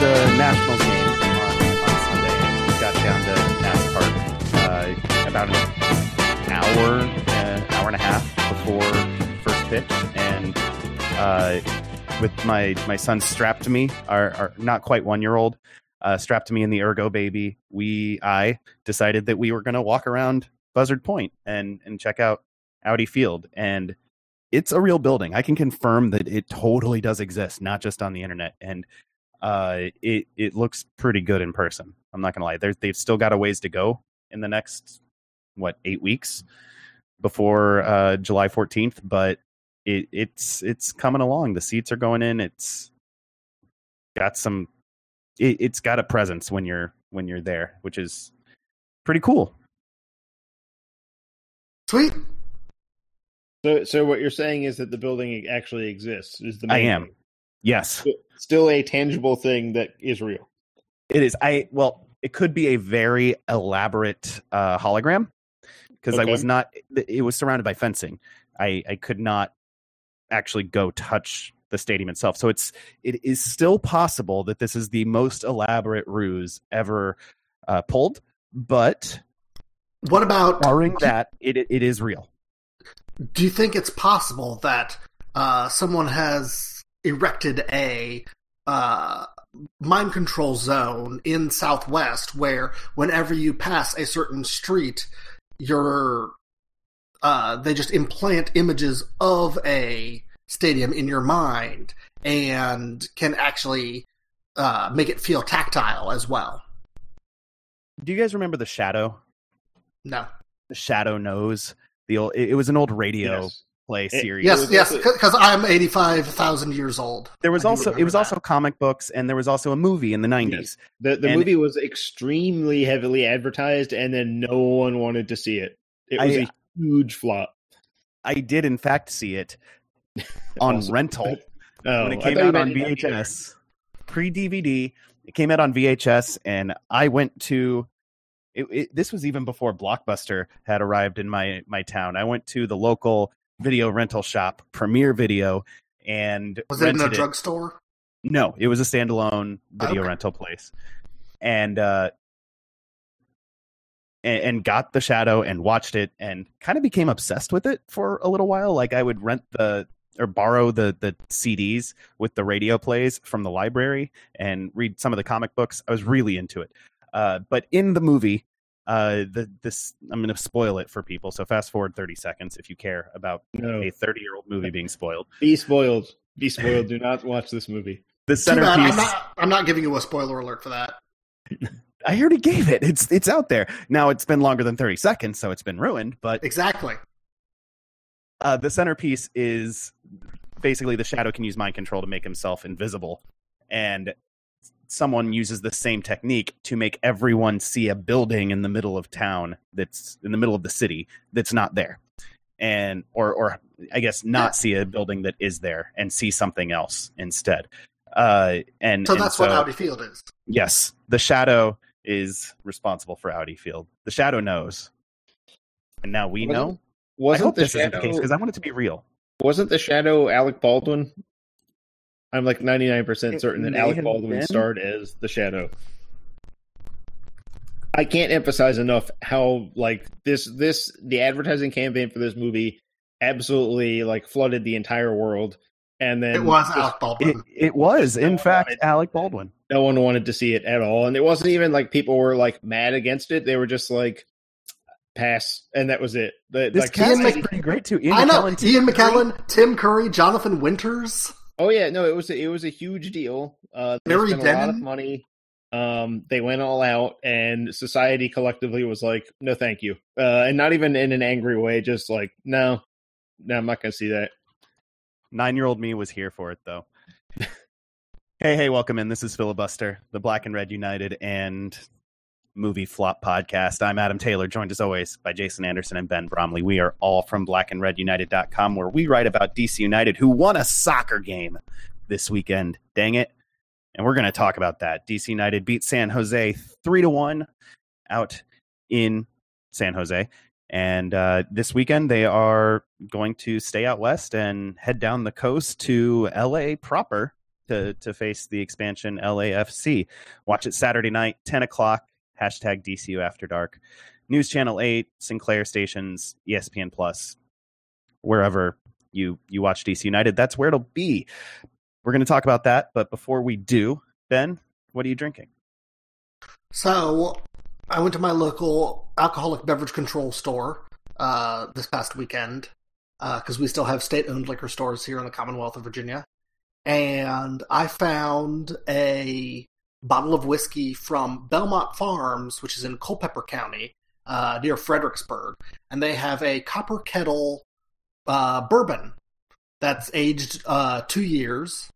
The Nationals game on, on Sunday. Got down to Nats Park uh, about an hour, uh, hour and a half before first pitch, and uh, with my my son strapped to me, our, our not quite one year old, uh, strapped to me in the Ergo baby. We I decided that we were going to walk around Buzzard Point and and check out Audi Field, and it's a real building. I can confirm that it totally does exist, not just on the internet, and uh, it it looks pretty good in person. I'm not gonna lie. They're, they've still got a ways to go in the next what eight weeks before uh, July 14th, but it, it's it's coming along. The seats are going in. It's got some. It, it's got a presence when you're when you're there, which is pretty cool. Sweet. So, so what you're saying is that the building actually exists? Is the I am. thing. Yes, still a tangible thing that is real? it is. I well, it could be a very elaborate uh, hologram because I was not. It was surrounded by fencing. I I could not actually go touch the stadium itself. So it's it is still possible that this is the most elaborate ruse ever uh, pulled, but What about barring that, it it is real. Do you think it's possible that uh, someone has erected a uh, mind control zone in Southwest where whenever you pass a certain street, you're uh, they just implant images of a stadium in your mind and can actually uh, make it feel tactile as well. Do you guys remember the Shadow? No. The Shadow knows the old. It, was an old radio Yes. Play series. Yes, yes, because I'm 85,000 years old. there was also it was that. also comic books, and there was also a movie in the nineties. The the And- movie was extremely heavily advertised, and then no one wanted to see it. It was I- a huge flop. I did in fact see it on Awesome. rental Oh, when it came out on VHS, pre DVD. It came out on VHS, and I went to. It, it, this was even before Blockbuster had arrived in my my town. I went to the local video rental shop, Premiere Video, and Was it in a drugstore? No, it was a standalone video Okay. rental place, and uh, and, and got the Shadow and watched it, and kind of became obsessed with it for a little while. Like I would rent the or borrow the the CDs with the radio plays from the library and read some of the comic books. I was really into it. Uh, but in the movie, uh, the this I'm going to spoil it for people. So fast forward 30 seconds if you care about No, a 30 year old movie being spoiled. be spoiled. Be spoiled. Do not watch this movie. The Too bad. I'm centerpiece. not, I'm not giving you a spoiler alert for that. I already gave it. It's it's out there. Now it's been longer than 30 seconds, so it's been ruined, but Exactly. uh, the centerpiece is basically the shadow can use mind control to make himself invisible and someone uses the same technique to make everyone see a building in the middle of town that's in the middle of the city that's not there. And or or i guess not see a building that is there and see something else instead. Uh and So and that's what Audi Field is. yes. The shadow is responsible for audi field. The shadow knows. And now we Wasn't- know? I Wasn't hope the this isn't the case because i want it to be real. Wasn't the shadow Alec Baldwin? I'm like 99% It certain that Alec Baldwin been. starred as the shadow. I can't emphasize enough how like this this the advertising campaign for this movie absolutely like flooded the entire world and then It was Alec Baldwin. It, it was, No in one fact, wanted- Alec Baldwin. no one wanted to see it at all and it wasn't even like people were like mad against it they were just like pass and that was it The- This like, cast Ian is pretty great too. Ian I know. McKellen, Tim Ian Curry. McKellen, Tim Curry, Jonathan Winters. Oh yeah, no, it was a, it was a huge deal. Uh, they Mary spent a lot of money. Um, they went all out, and society collectively was like, "No, thank you," uh, and not even in an angry way, just like, "No, no, I'm not going to see that." Nine year old me was here for it, though. hey, hey, welcome in. This is Filibuster, the Black and Red United and Movie Flop podcast. I'm Adam Taylor, joined as always by Jason Anderson and Ben Bromley. We are all from blackandredunited.com, where we write about DC United, who won a soccer game this weekend. Dang it. And we're going to talk about that. DC United beat San Jose 3 to 1 out in San Jose. And uh, this weekend, they are going to stay out west and head down the coast to LA proper to, to face the expansion LAFC. Watch it Saturday night, 10 o'clock hashtag DCU After Dark, News Channel 8, Sinclair stations, ESPN Plus, wherever you you watch DC United, that's where it'll be. We're going to talk about that, but before we do, Ben, what are you drinking? So, I went to my local alcoholic beverage control store uh, this past weekend because uh, we still have state-owned liquor stores here in the Commonwealth of Virginia, and I found a bottle of whiskey from Belmont Farms, which is in Culpeper County, uh, near Fredericksburg, and they have a copper kettle uh, bourbon that's aged uh, two years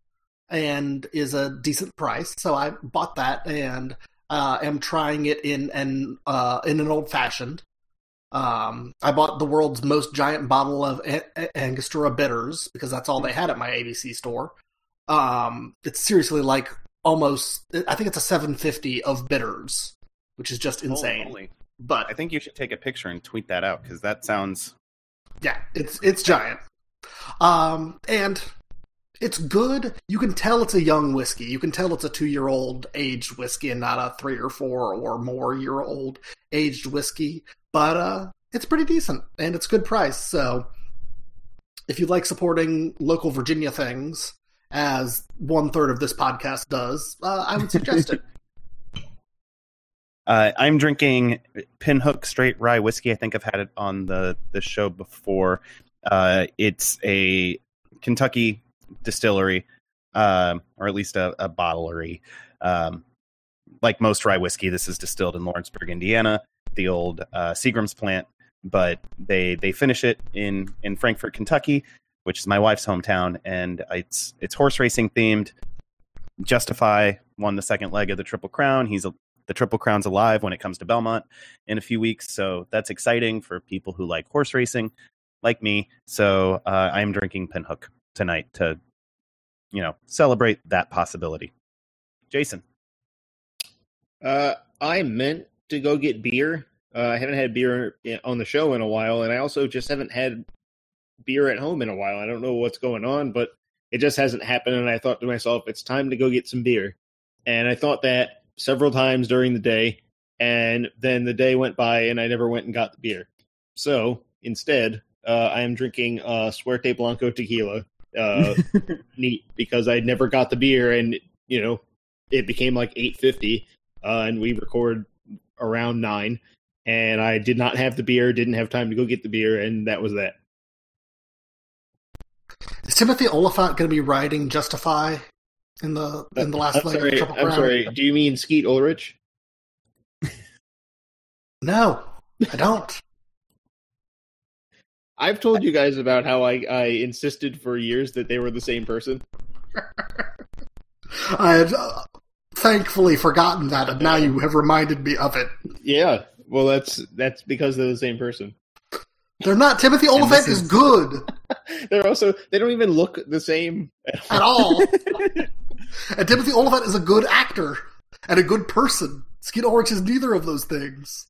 and is a decent price. So I bought that and uh, am trying it in an uh, in an old fashioned. Um, I bought the world's most giant bottle of a- Angostura bitters because that's all they had at my ABC store. Um, it's seriously like almost I think it's a 750 of bitters, which is just insane. Holy. But I think you should take a picture and tweet that out because that sounds yeah, it's it's giant. Um, and it's good. You can tell it's a young whiskey. You can tell it's a two year old aged whiskey and not a three or four or more year old aged whiskey. But uh, it's pretty decent and it's good price. So if you like supporting local Virginia things, as one third of this podcast does, uh, I would suggest it. Uh, I'm drinking Pinhook Straight Rye whiskey. I think I've had it on the the show before. Uh, it's a Kentucky distillery, uh, or at least a, a bottlery. Um, like most rye whiskey, this is distilled in Lawrenceburg, Indiana, the old uh, Seagram's plant. But they they finish it in in Frankfort, Kentucky, which is my wife's hometown, and it's it's horse racing themed. Justify won the second leg of the Triple Crown. He's a, the Triple Crown's alive when it comes to Belmont in a few weeks, so that's exciting for people who like horse racing, like me. So uh, I am drinking Pinhook tonight to, you know, celebrate that possibility. Jason, uh, I meant to go get beer. Uh, I haven't had beer on the show in a while, and I also just haven't had beer at home in a while. I don't know what's going on, but it just hasn't happened. And I thought to myself, it's time to go get some beer. And I thought that several times during the day. And then the day went by and I never went and got the beer. So instead, uh, I am drinking uh, Suerte Blanco tequila. Uh, neat because I never got the beer and, you know, it became like 850 uh, and we record around nine and I did not have the beer, didn't have time to go get the beer, and that was that. Is Timothy Olyphant going to be riding Justify in the in the last I'm leg sorry, of Triple I'm sorry. Do you mean Skeet Ulrich? No, I don't. I've told you guys about how I, I insisted for years that they were the same person. I had uh, thankfully forgotten that, and now you have reminded me of it. Yeah, well, that's that's because they're the same person. They're not. Timothy Olyphant this is, is- good They're also they don't even look the same at all, and Timothy Olyphant is a good actor and a good person. Skeet Ulrich is neither of those things.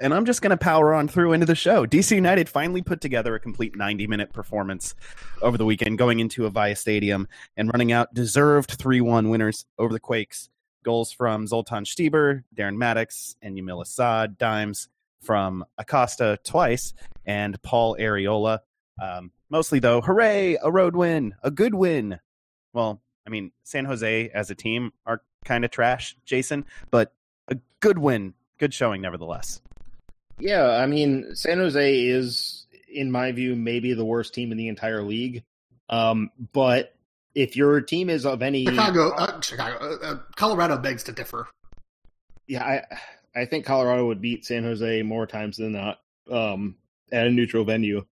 and I'm just going to power on through into the show. DC United finally put together a complete 90 minute performance over the weekend, going into Avaya Stadium and running out deserved 3 1 winners over the Quakes. Goals from Zoltan Stieber, Darren Mattocks, and Yamil Asad. Dimes from Acosta twice and Paul Arriola. Um, mostly, though, hooray, a road win, a good win. Well, I mean, San Jose as a team are kind of trash, Jason, but a good win, good showing nevertheless. Yeah, I mean, San Jose is, in my view, maybe the worst team in the entire league. Um, but if your team is of any Chicago, uh, Chicago, uh, uh, Colorado begs to differ. Yeah, I I think Colorado would beat San Jose more times than not um, at a neutral venue.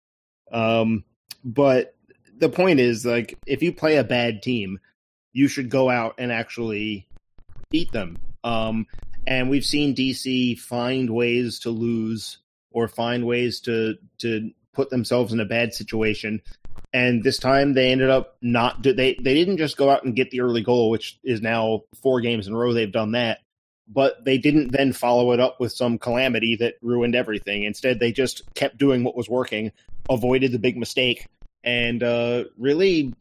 Um, but the point is, like, if you play a bad team, you should go out and actually beat them. Um, and we've seen DC find ways to lose or find ways to to put themselves in a bad situation. And this time they ended up not they they didn't just go out and get the early goal, which is now four games in a row they've done that, but they didn't then follow it up with some calamity that ruined everything. Instead, they just kept doing what was working, avoided the big mistake, and uh, really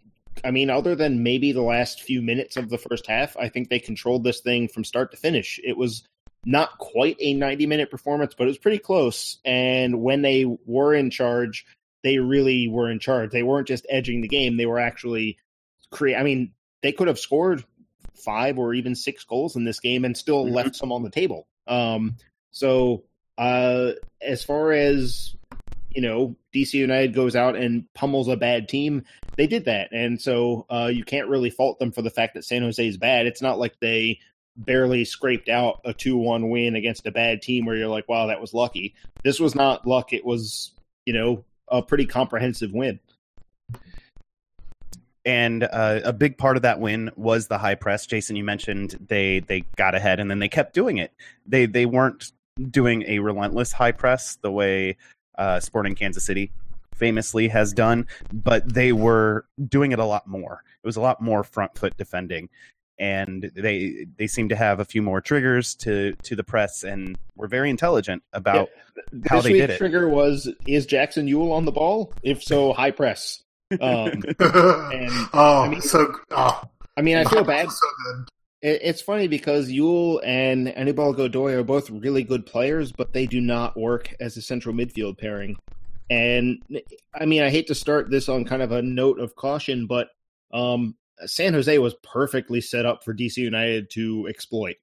I mean, other than maybe the last few minutes of the first half, I think they controlled this thing from start to finish. It was not quite a 90 minute performance, but it was pretty close. And when they were in charge, they really were in charge. They weren't just edging the game, they were actually create. I mean, they could have scored five or even six goals in this game and still mm-hmm. left some on the table. Um, so, uh, as far as you know, DC United goes out and pummels a bad team, they did that. And so uh, you can't really fault them for the fact that San Jose is bad. It's not like they barely scraped out a 2 1 win against a bad team where you're like, wow, that was lucky. This was not luck. It was, you know, a pretty comprehensive win. And uh, a big part of that win was the high press. Jason, you mentioned they they got ahead and then they kept doing it. They they weren't doing a relentless high press the way uh, Sporting Kansas City famously has done, but they were doing it a lot more. It was a lot more front foot defending, and they they seem to have a few more triggers to to the press, and were very intelligent about yeah. how they did it. Trigger was is Jackson Yueill on the ball? If so, high press. Um, and, oh, I mean, so oh. I mean, I feel bad. So good. It's funny because Yueill and Anibal Godoy are both really good players, but they do not work as a central midfield pairing. And I mean, I hate to start this on kind of a note of caution, but um, San Jose was perfectly set up for DC United to exploit.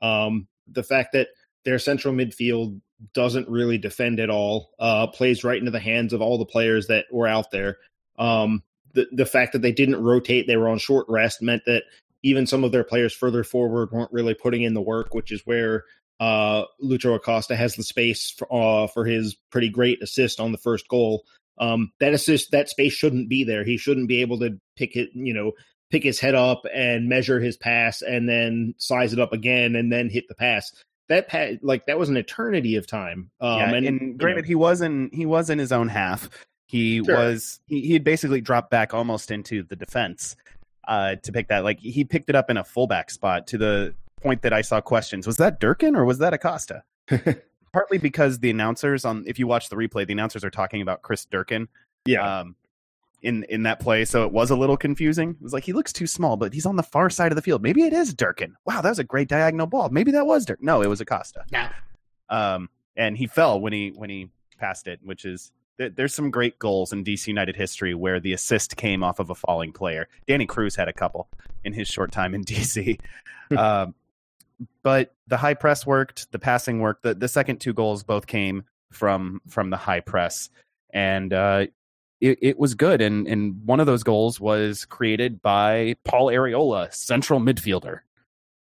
Um, the fact that their central midfield doesn't really defend at all, uh, plays right into the hands of all the players that were out there. Um, the the fact that they didn't rotate, they were on short rest, meant that even some of their players further forward weren't really putting in the work, which is where uh, Lucho Acosta has the space for, uh, for his pretty great assist on the first goal. Um, that assist, that space shouldn't be there. He shouldn't be able to pick it, you know, pick his head up and measure his pass and then size it up again and then hit the pass. That pass, like that was an eternity of time. Um, yeah, and, and granted, know, he was in he was in his own half. He sure. was he, he had basically dropped back almost into the defense uh, to pick that. Like he picked it up in a fullback spot to the point that I saw questions. Was that Durkin or was that Acosta? Partly because the announcers on if you watch the replay, the announcers are talking about Chris Durkin. Yeah. Um, in in that play, so it was a little confusing. It was like he looks too small, but he's on the far side of the field. Maybe it is Durkin. Wow, that was a great diagonal ball. Maybe that was Durkin. No, it was Acosta. Yeah. Um, and he fell when he when he passed it, which is there's some great goals in DC United history where the assist came off of a falling player. Danny Cruz had a couple in his short time in DC. um, but the high press worked, the passing worked. The, the second two goals both came from from the high press, and uh, it, it was good. And and one of those goals was created by Paul Arriola, central midfielder.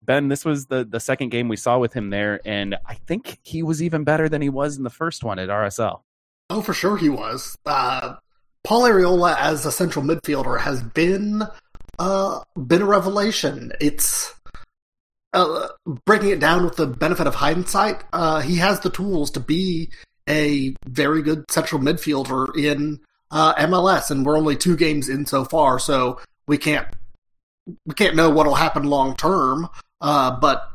Ben, this was the the second game we saw with him there, and I think he was even better than he was in the first one at RSL. Oh, for sure he was. Uh, Paul Arriola as a central midfielder has been uh, been a revelation. It's uh, breaking it down with the benefit of hindsight. Uh, he has the tools to be a very good central midfielder in uh, MLS, and we're only two games in so far, so we can't we can't know what'll happen long term. Uh, but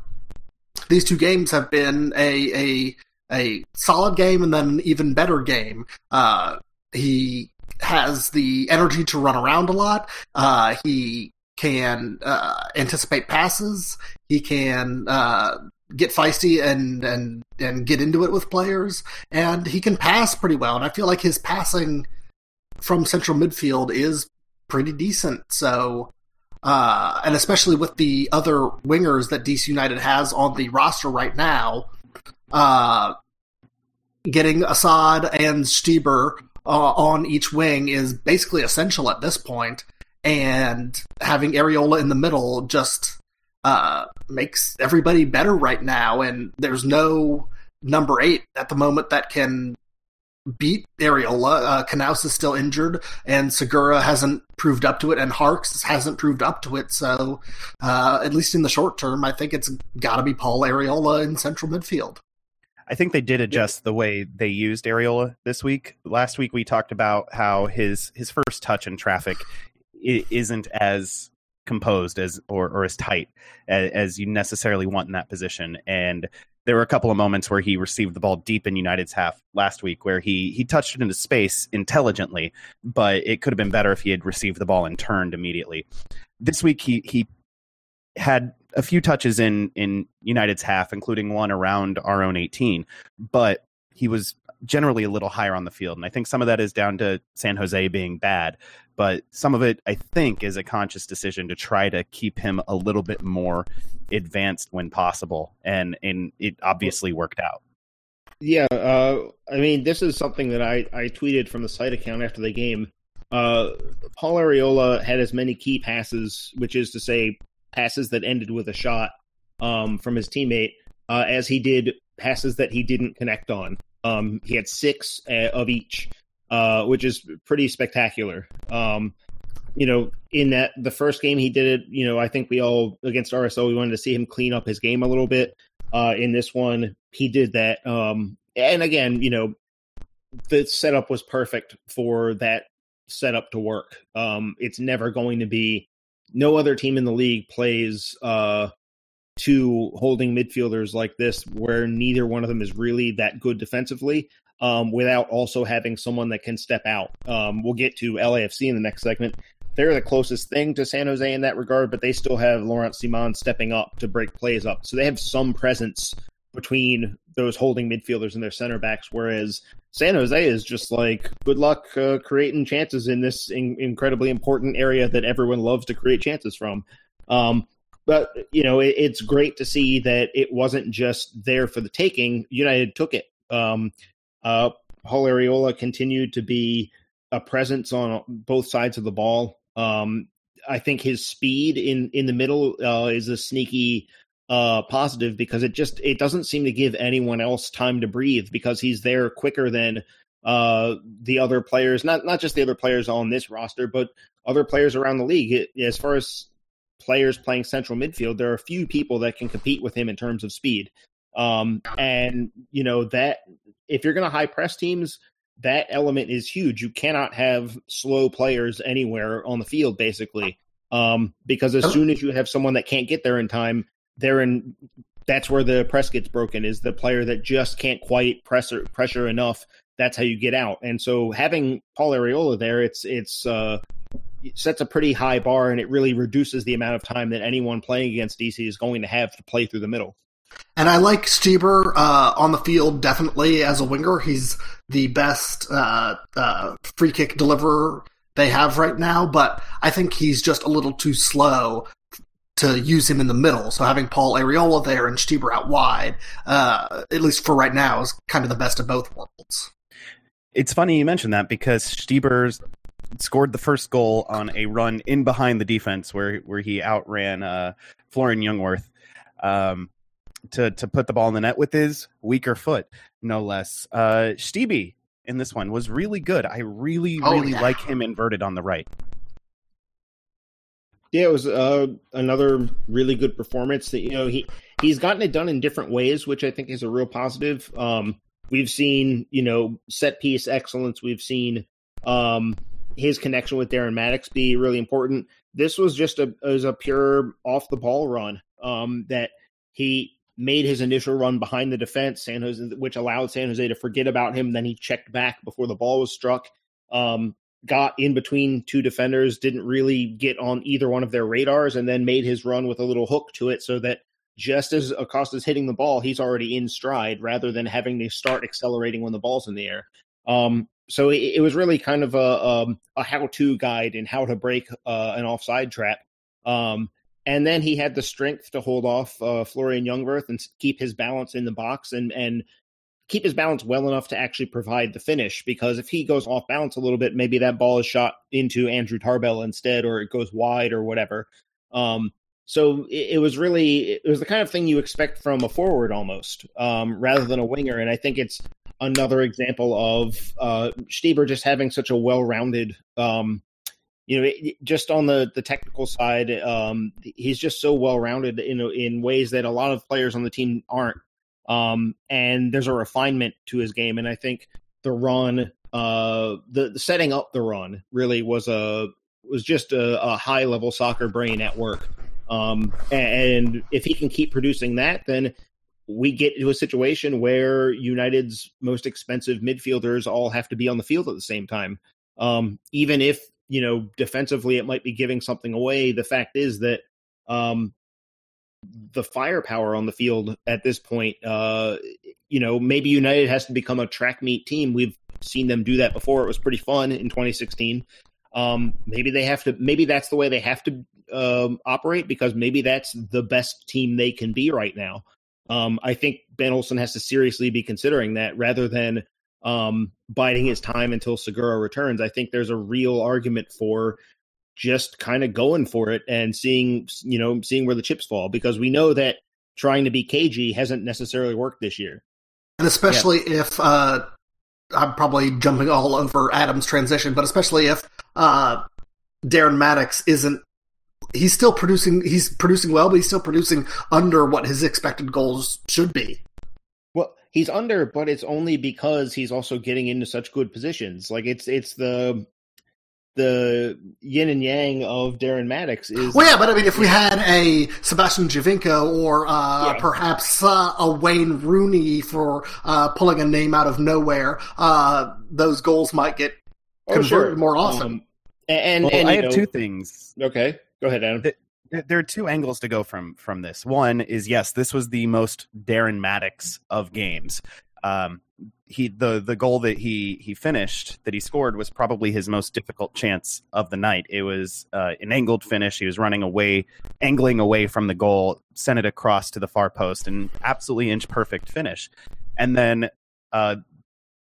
these two games have been a a a solid game and then an even better game. Uh, he has the energy to run around a lot. Uh, he can uh, anticipate passes. He can uh, get feisty and and and get into it with players, and he can pass pretty well. And I feel like his passing from central midfield is pretty decent. So. Uh, and especially with the other wingers that DC United has on the roster right now, uh, getting Asad and Stieber uh, on each wing is basically essential at this point, and having Arriola in the middle just uh, makes everybody better right now. And there's no number eight at the moment that can beat Arriola. Uh, is still injured, and Segura hasn't proved up to it, and Harkes hasn't proved up to it. So, uh, at least in the short term, I think it's got to be Paul Arriola in central midfield. I think they did adjust the way they used Arriola this week. Last week we talked about how his his first touch in traffic isn't as composed as or, or as tight as, as you necessarily want in that position. And there were a couple of moments where he received the ball deep in United's half last week where he he touched it into space intelligently, but it could have been better if he had received the ball and turned immediately. This week he he had a few touches in in United's half, including one around our own 18, but he was generally a little higher on the field. And I think some of that is down to San Jose being bad, but some of it, I think, is a conscious decision to try to keep him a little bit more advanced when possible. And, and it obviously worked out. Yeah. Uh, I mean, this is something that I, I tweeted from the site account after the game. Uh, Paul Arriola had as many key passes, which is to say, passes that ended with a shot um, from his teammate, uh, as he did passes that he didn't connect on. Um, he had six uh, of each, uh, which is pretty spectacular. Um, you know, in that the first game he did it. You know, I think we all against RSL we wanted to see him clean up his game a little bit. Uh, in this one, he did that. Um, and again, you know, the setup was perfect for that setup to work. Um, it's never going to be. No other team in the league plays uh, two holding midfielders like this, where neither one of them is really that good defensively, um, without also having someone that can step out. Um, we'll get to LAFC in the next segment. They're the closest thing to San Jose in that regard, but they still have Laurent Ciman stepping up to break plays up. So they have some presence between those holding midfielders and their center backs, whereas San Jose is just like, good luck uh, creating chances in this in- incredibly important area that everyone loves to create chances from. Um, but you know, it, it's great to see that it wasn't just there for the taking. United took it. Um, uh, Paul Arriola continued to be a presence on both sides of the ball. Um, I think his speed in in the middle uh, is a sneaky uh, positive because it just it doesn't seem to give anyone else time to breathe because he's there quicker than uh, the other players. Not not just the other players on this roster, but other players around the league. It, as far as players playing central midfield, there are few people that can compete with him in terms of speed. Um, and you know that if you're going to high press teams, that element is huge. You cannot have slow players anywhere on the field, basically, um, because as soon as you have someone that can't get there in time, they're in. That's where the press gets broken. Is the player that just can't quite pressure pressure enough. That's how you get out. And so having Paul Arriola there, it's it's uh, sets a pretty high bar and it really reduces the amount of time that anyone playing against DC is going to have to play through the middle. And I like Stieber uh, on the field definitely as a winger. He's the best uh, uh, free kick deliverer they have right now, but I think he's just a little too slow to use him in the middle. So having Paul Arriola there and Stieber out wide, uh, at least for right now, is kind of the best of both worlds. It's funny you mentioned that because Stieber's scored the first goal on a run in behind the defense where where he outran uh, Florian Jungwirth um, to to put the ball in the net with his weaker foot, no less. Uh, Stevie in this one was really good. I really oh, really yeah. like him inverted on the right. Yeah, it was uh, another really good performance. That you know he he's gotten it done in different ways, which I think is a real positive. Um, we've seen you know set piece excellence. We've seen um, his connection with Darren Mattocks be really important. This was just a was a pure off the ball run um, that he made his initial run behind the defense, San Jose, which allowed San Jose to forget about him. Then he checked back before the ball was struck. Um, got in between two defenders, didn't really get on either one of their radars, and then made his run with a little hook to it so that just as Acosta's hitting the ball, he's already in stride rather than having to start accelerating when the ball's in the air. Um, so it, it, was really kind of a, um, a how-to guide in how to break uh, an offside trap. Um, and then he had the strength to hold off uh, Florian Jungwirth and keep his balance in the box and and keep his balance well enough to actually provide the finish. Because if he goes off balance a little bit, maybe that ball is shot into Andrew Tarbell instead, or it goes wide or whatever. Um, so it, it, was really it was the kind of thing you expect from a forward almost, um, rather than a winger. And I think it's another example of uh, Stieber just having such a well-rounded. Um, you know, just on the, the technical side, um, he's just so well rounded in in ways that a lot of players on the team aren't. Um, and there's a refinement to his game, and I think the run, uh, the, the setting up the run, really was a was just a, a high level soccer brain at work. Um, and if he can keep producing that, then we get to a situation where United's most expensive midfielders all have to be on the field at the same time. Um, even if you know defensively it might be giving something away, the fact is that um, the firepower on the field at this point, uh, you know, maybe United has to become a track meet team. We've seen them do that before. It was pretty fun in 2016. Um, maybe they have to. Maybe that's the way they have to um, operate because maybe that's the best team they can be right now. Um, I think Ben Olsen has to seriously be considering that rather than um, biding his time until Segura returns. I think there's a real argument for just kind of going for it and seeing, you know, seeing where the chips fall because we know that trying to be cagey hasn't necessarily worked this year. And especially yeah. if uh, I'm probably jumping all over Adam's transition, but especially if uh, Darren Mattocks isn't he's still producing he's producing well, but he's still producing under what his expected goals should be. Well, he's under, but it's only because he's also getting into such good positions. Like it's it's the the yin and yang of Darren Mattocks is. Well, yeah, but I mean, if we had a Sebastian Giovinco or uh, yeah. perhaps uh, a Wayne Rooney for uh, pulling a name out of nowhere, uh, those goals might get oh, converted sure. more often. Um, and, well, and I have know, two things. Okay. Go ahead, Adam. there are two angles to go from from this. One is yes, this was the most Darren Mattocks of games. Um, he the the goal that he he finished that he scored was probably his most difficult chance of the night. It was uh, an angled finish. He was running away, angling away from the goal, sent it across to the far post, and absolutely inch perfect finish. And then uh,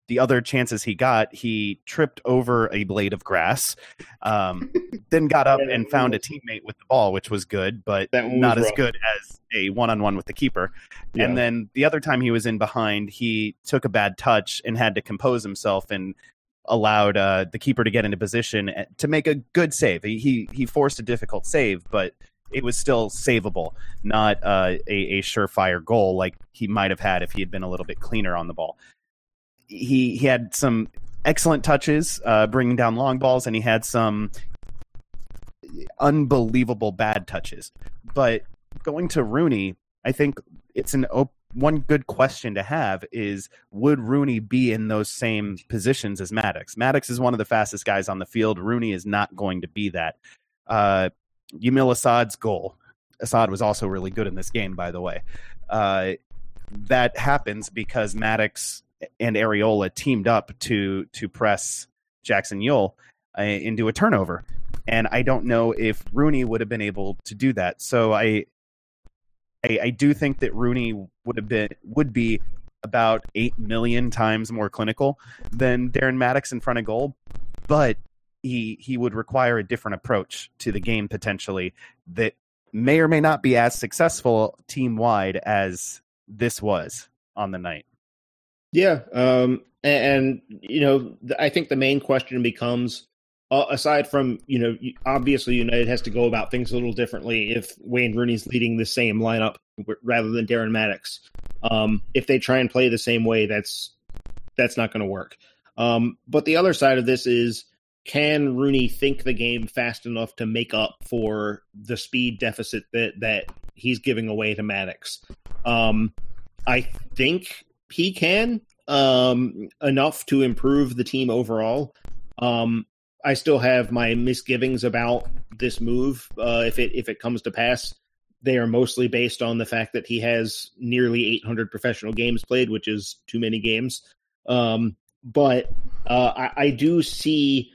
the other chances he got, he tripped over a blade of grass, um, then got up and found a teammate with the ball, which was good, but not as good as a one on one with the keeper. Yeah. And then the other time he was in behind, he took a bad touch and had to compose himself and allowed uh, the keeper to get into position eh, to make a good save. He he forced a difficult save, but it was still savable, not uh, a, a surefire goal like he might have had if he had been a little bit cleaner on the ball he he had some excellent touches, uh, bringing down long balls, and he had some unbelievable bad touches. But going to Rooney, I think it's an op- one good question to have is would Rooney be in those same positions as Mattocks? Mattocks is one of the fastest guys on the field. Rooney is not going to be that. Uh, Yamil Asad's goal. Asad was also really good in this game, by the way. Uh, that happens because Mattocks and Arriola teamed up to to press Jackson Yueill uh, into a turnover, and I don't know if Rooney would have been able to do that. So I, I, I do think that Rooney would have been would be about eight million times more clinical than Darren Mattocks in front of goal, but he he would require a different approach to the game potentially that may or may not be as successful team wide as this was on the night. Yeah, um, and, and, you know, I think the main question becomes, uh, aside from you know, obviously United has to go about things a little differently if Wayne Rooney's leading the same lineup rather than Darren Mattocks. Um, if they try and play the same way, that's that's not going to work. Um, but the other side of this is, can Rooney think the game fast enough to make up for the speed deficit that that he's giving away to Mattocks? Um, I think he can um, enough to improve the team overall. Um, I still have my misgivings about this move. Uh, if it if it comes to pass, they are mostly based on the fact that he has nearly 800 professional games played, which is too many games. Um, but uh, I, I, do see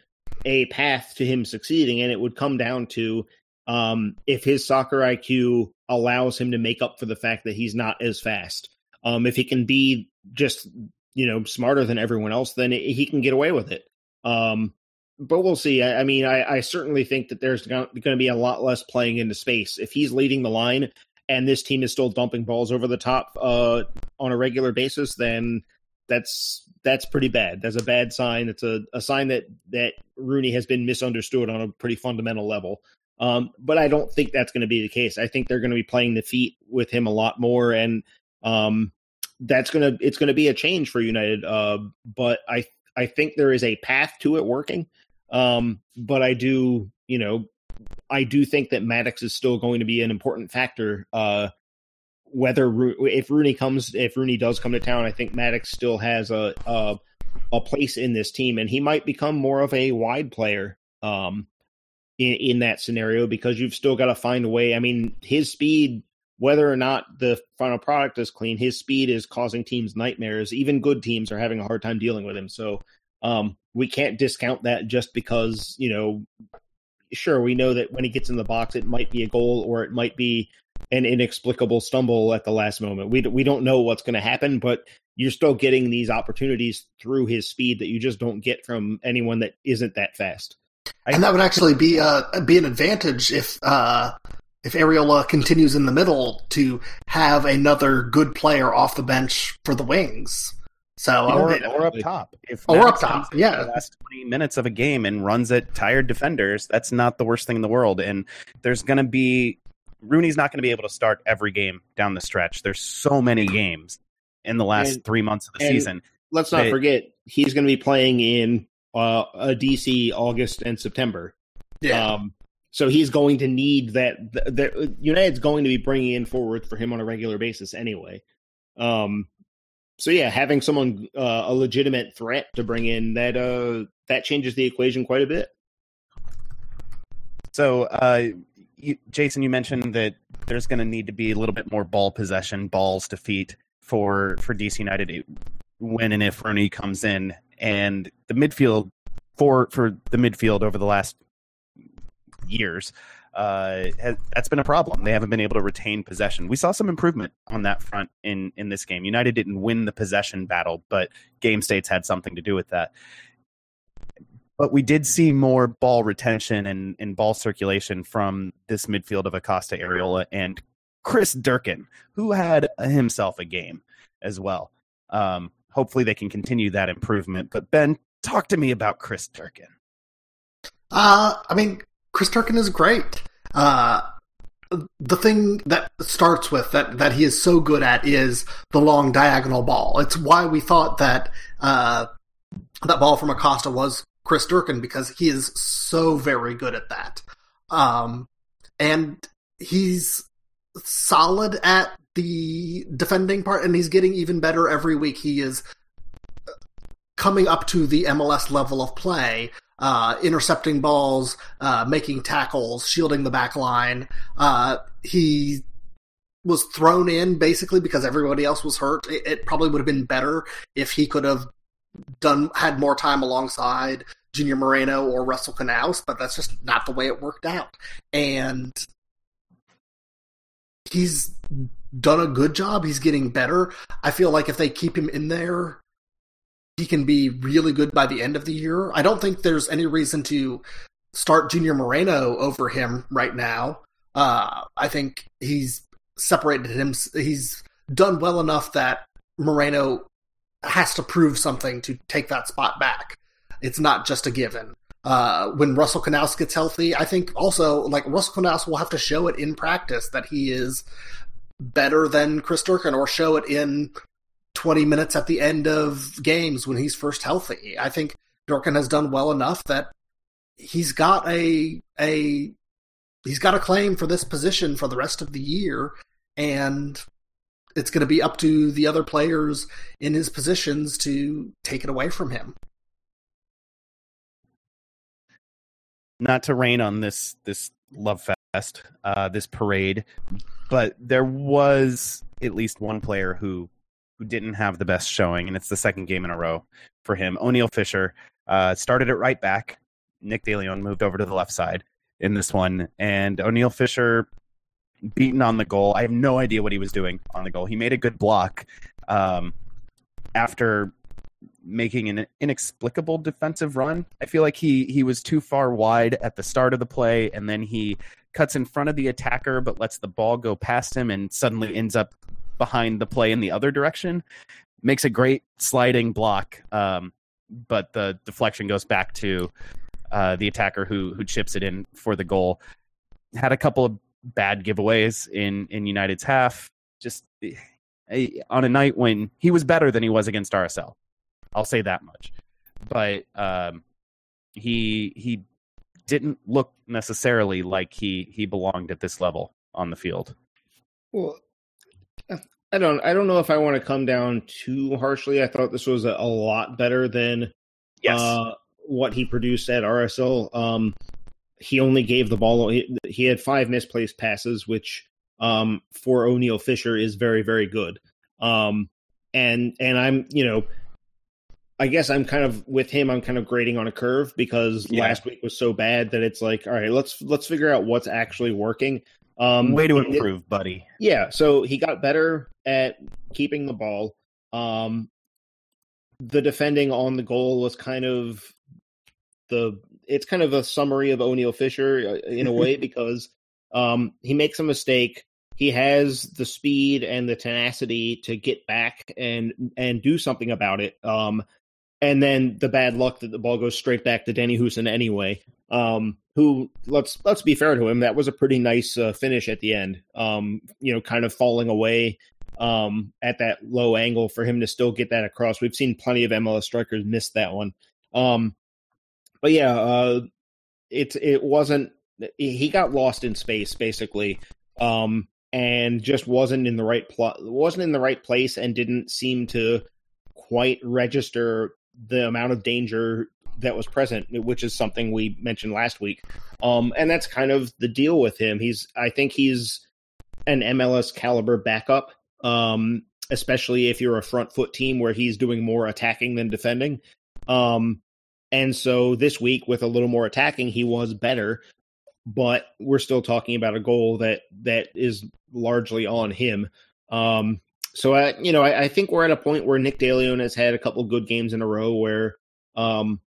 a path to him succeeding, and it would come down to um, if his soccer IQ allows him to make up for the fact that he's not as fast. Um, if he can be just you know smarter than everyone else, then he can get away with it. Um, but we'll see. I, I mean, I, I, certainly think that there's going to be a lot less playing into space if he's leading the line and this team is still dumping balls over the top uh, on a regular basis. Then that's that's pretty bad. That's a bad sign. It's a, a sign that that Rooney has been misunderstood on a pretty fundamental level. Um, but I don't think that's going to be the case. I think they're going to be playing the feet with him a lot more, and um, that's gonna it's gonna be a change for United. Uh, but I I think there is a path to it working. Um, but I do, you know, I do think that Mattocks is still going to be an important factor. Uh, whether if Rooney comes, if Rooney does come to town, I think Mattocks still has a, a a place in this team, and he might become more of a wide player. Um, in, in that scenario because you've still got to find a way. I mean, his speed whether or not the final product is clean, his speed is causing teams nightmares. Even good teams are having a hard time dealing with him. So um, we can't discount that just because you know. Sure, we know that when he gets in the box, it might be a goal or it might be an inexplicable stumble at the last moment. We we don't know what's going to happen, but you're still getting these opportunities through his speed that you just don't get from anyone that isn't that fast. And that would actually be uh, be an advantage if uh, if Arriola continues in the middle to have another good player off the bench for the wings. So or, or up top. If or up top, yeah. The last twenty minutes of a game and runs at tired defenders, that's not the worst thing in the world. And there's going to be Rooney's not going to be able to start every game down the stretch. There's so many games in the last and, three months of the season. Let's not that, forget he's going to be playing in uh, a DC August and September. Yeah. Um, so he's going to need that. United's going to be bringing in forward for him on a regular basis anyway. Um, so yeah, having someone uh, a legitimate threat to bring in that uh, that changes the equation quite a bit. So, uh, you, Jason, you mentioned that there's going to need to be a little bit more ball possession, balls to feet for for DC United when and if Rooney comes in, and the midfield for for the midfield over the last years. Uh, has, that's been a problem. They haven't been able to retain possession. We saw some improvement on that front in in this game. United didn't win the possession battle, but game states had something to do with that. But we did see more ball retention and, and ball circulation from this midfield of Acosta Areola and Chris Durkin, who had himself a game as well. Um, hopefully they can continue that improvement. But Ben, talk to me about Chris Durkin. Uh, I mean, Chris Durkin is great. Uh, the thing that starts with that that he is so good at is the long diagonal ball. It's why we thought that uh, that ball from Acosta was Chris Durkin because he is so very good at that. Um, and he's solid at the defending part, and he's getting even better every week. He is coming up to the MLS level of play uh, intercepting balls, uh, making tackles, shielding the back line. Uh, he was thrown in basically because everybody else was hurt. It, it, probably would have been better if he could have done had more time alongside Junior Moreno or Russell Canouse, but that's just not the way it worked out. And he's done a good job. He's getting better. I feel like if they keep him in there he can be really good by the end of the year. I don't think there's any reason to start Junior Moreno over him right now. Uh, I think he's separated him. He's done well enough that Moreno has to prove something to take that spot back. It's not just a given. Uh, when Russell Canouse gets healthy, I think also like Russell Canouse will have to show it in practice that he is better than Chris Durkin, or show it in 20 minutes at the end of games when he's first healthy. I think Durkin has done well enough that he's got a a he's got a claim for this position for the rest of the year and it's going to be up to the other players in his positions to take it away from him. Not to rain on this this love fest, uh, this parade, but there was at least one player who who didn't have the best showing, and it's the second game in a row for him. Oniel Fisher uh, started it right back. Nick DeLeon moved over to the left side in this one, and Oniel Fisher beaten on the goal. I have no idea what he was doing on the goal. He made a good block um, after making an inexplicable defensive run. I feel like he he was too far wide at the start of the play, and then he cuts in front of the attacker, but lets the ball go past him, and suddenly ends up behind the play in the other direction. Makes a great sliding block, um, but the deflection goes back to uh, the attacker who who chips it in for the goal. Had a couple of bad giveaways in in United's half. Just eh, on a night when he was better than he was against RSL. I'll say that much. But um, he he didn't look necessarily like he he belonged at this level on the field. Well, I don't I don't know if I want to come down too harshly. I thought this was a, a lot better than yes. uh, what he produced at RSL. Um, he only gave the ball. He, he had five misplaced passes, which um, for Oniel Fisher is very very good. Um, and and I'm you know I guess I'm kind of with him. I'm kind of grading on a curve because yeah. last week was so bad that it's like, all right, let's let's figure out what's actually working. Um, Way to improve, it, buddy. Yeah, so he got better at keeping the ball. Um, the defending on the goal was kind of the. It's kind of a summary of Oniel Fisher uh, in a way because um, he makes a mistake. He has the speed and the tenacity to get back and and do something about it. Um, and then the bad luck that the ball goes straight back to Danny Hoesen anyway. Um, who let's let's be fair to him, that was a pretty nice uh, finish at the end. Um, you know, kind of falling away um, at that low angle for him to still get that across. We've seen plenty of MLS strikers miss that one. Um, but yeah, uh, it it wasn't. He got lost in space basically, um, and just wasn't in the right plot. wasn't in the right place, and didn't seem to quite register the amount of danger that was present, which is something we mentioned last week. Um, and that's kind of the deal with him. He's, I think he's an MLS caliber backup, um, especially if you're a front foot team where he's doing more attacking than defending. Um, and so this week, with a little more attacking, he was better. But we're still talking about a goal that that is largely on him. Um, so I, you know, I, I, think we're at a point where Nick DeLeon has had a couple good games in a row where um,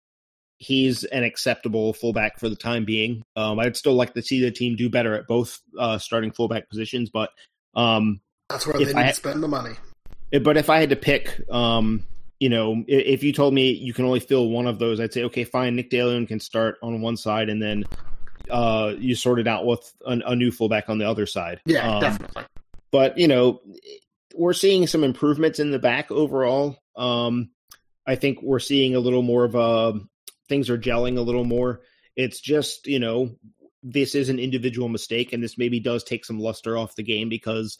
he's an acceptable fullback for the time being. Um, I'd still like to see the team do better at both uh, starting fullback positions, but um, that's where they need I, to spend the money. But if I had to pick, um, you know, if you told me you can only fill one of those, I'd say okay, fine. Nick DeLeon can start on one side, and then uh, you sort it out with a, a new fullback on the other side. Yeah, um, definitely. But you know, we're seeing some improvements in the back overall. Um, I think we're seeing a little more of a things are gelling a little more. It's just you know this is an individual mistake, and this maybe does take some luster off the game because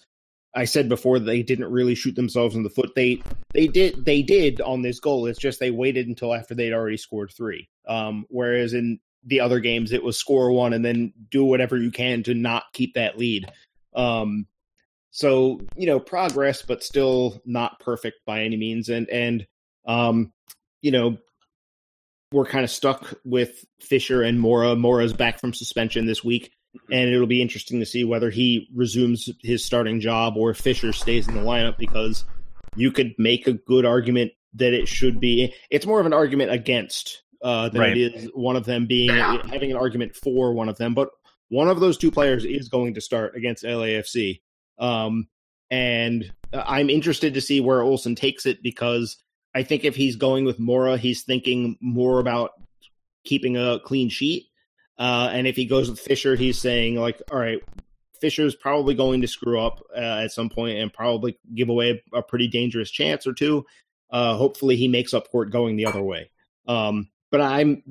I said before they didn't really shoot themselves in the foot. They they did they did on this goal. It's just they waited until after they'd already scored three. Um, whereas in the other games, it was score one and then do whatever you can to not keep that lead. Um, so you know, progress, but still not perfect by any means. And and um, you know, we're kind of stuck with Fisher and Mora. Mora's back from suspension this week, mm-hmm. and it'll be interesting to see whether he resumes his starting job or Fisher stays in the lineup because you could make a good argument that it should be. It's more of an argument against uh, than right. it is one of them being having an argument for one of them. But one of those two players is going to start against LAFC. Um, and I'm interested to see where Olsen takes it because I think if he's going with Mora, he's thinking more about keeping a clean sheet. Uh, and if he goes with Fisher, he's saying like, all right, Fisher's probably going to screw up uh, at some point and probably give away a pretty dangerous chance or two. Uh, hopefully, he makes up court going the other way. Um, but I'm,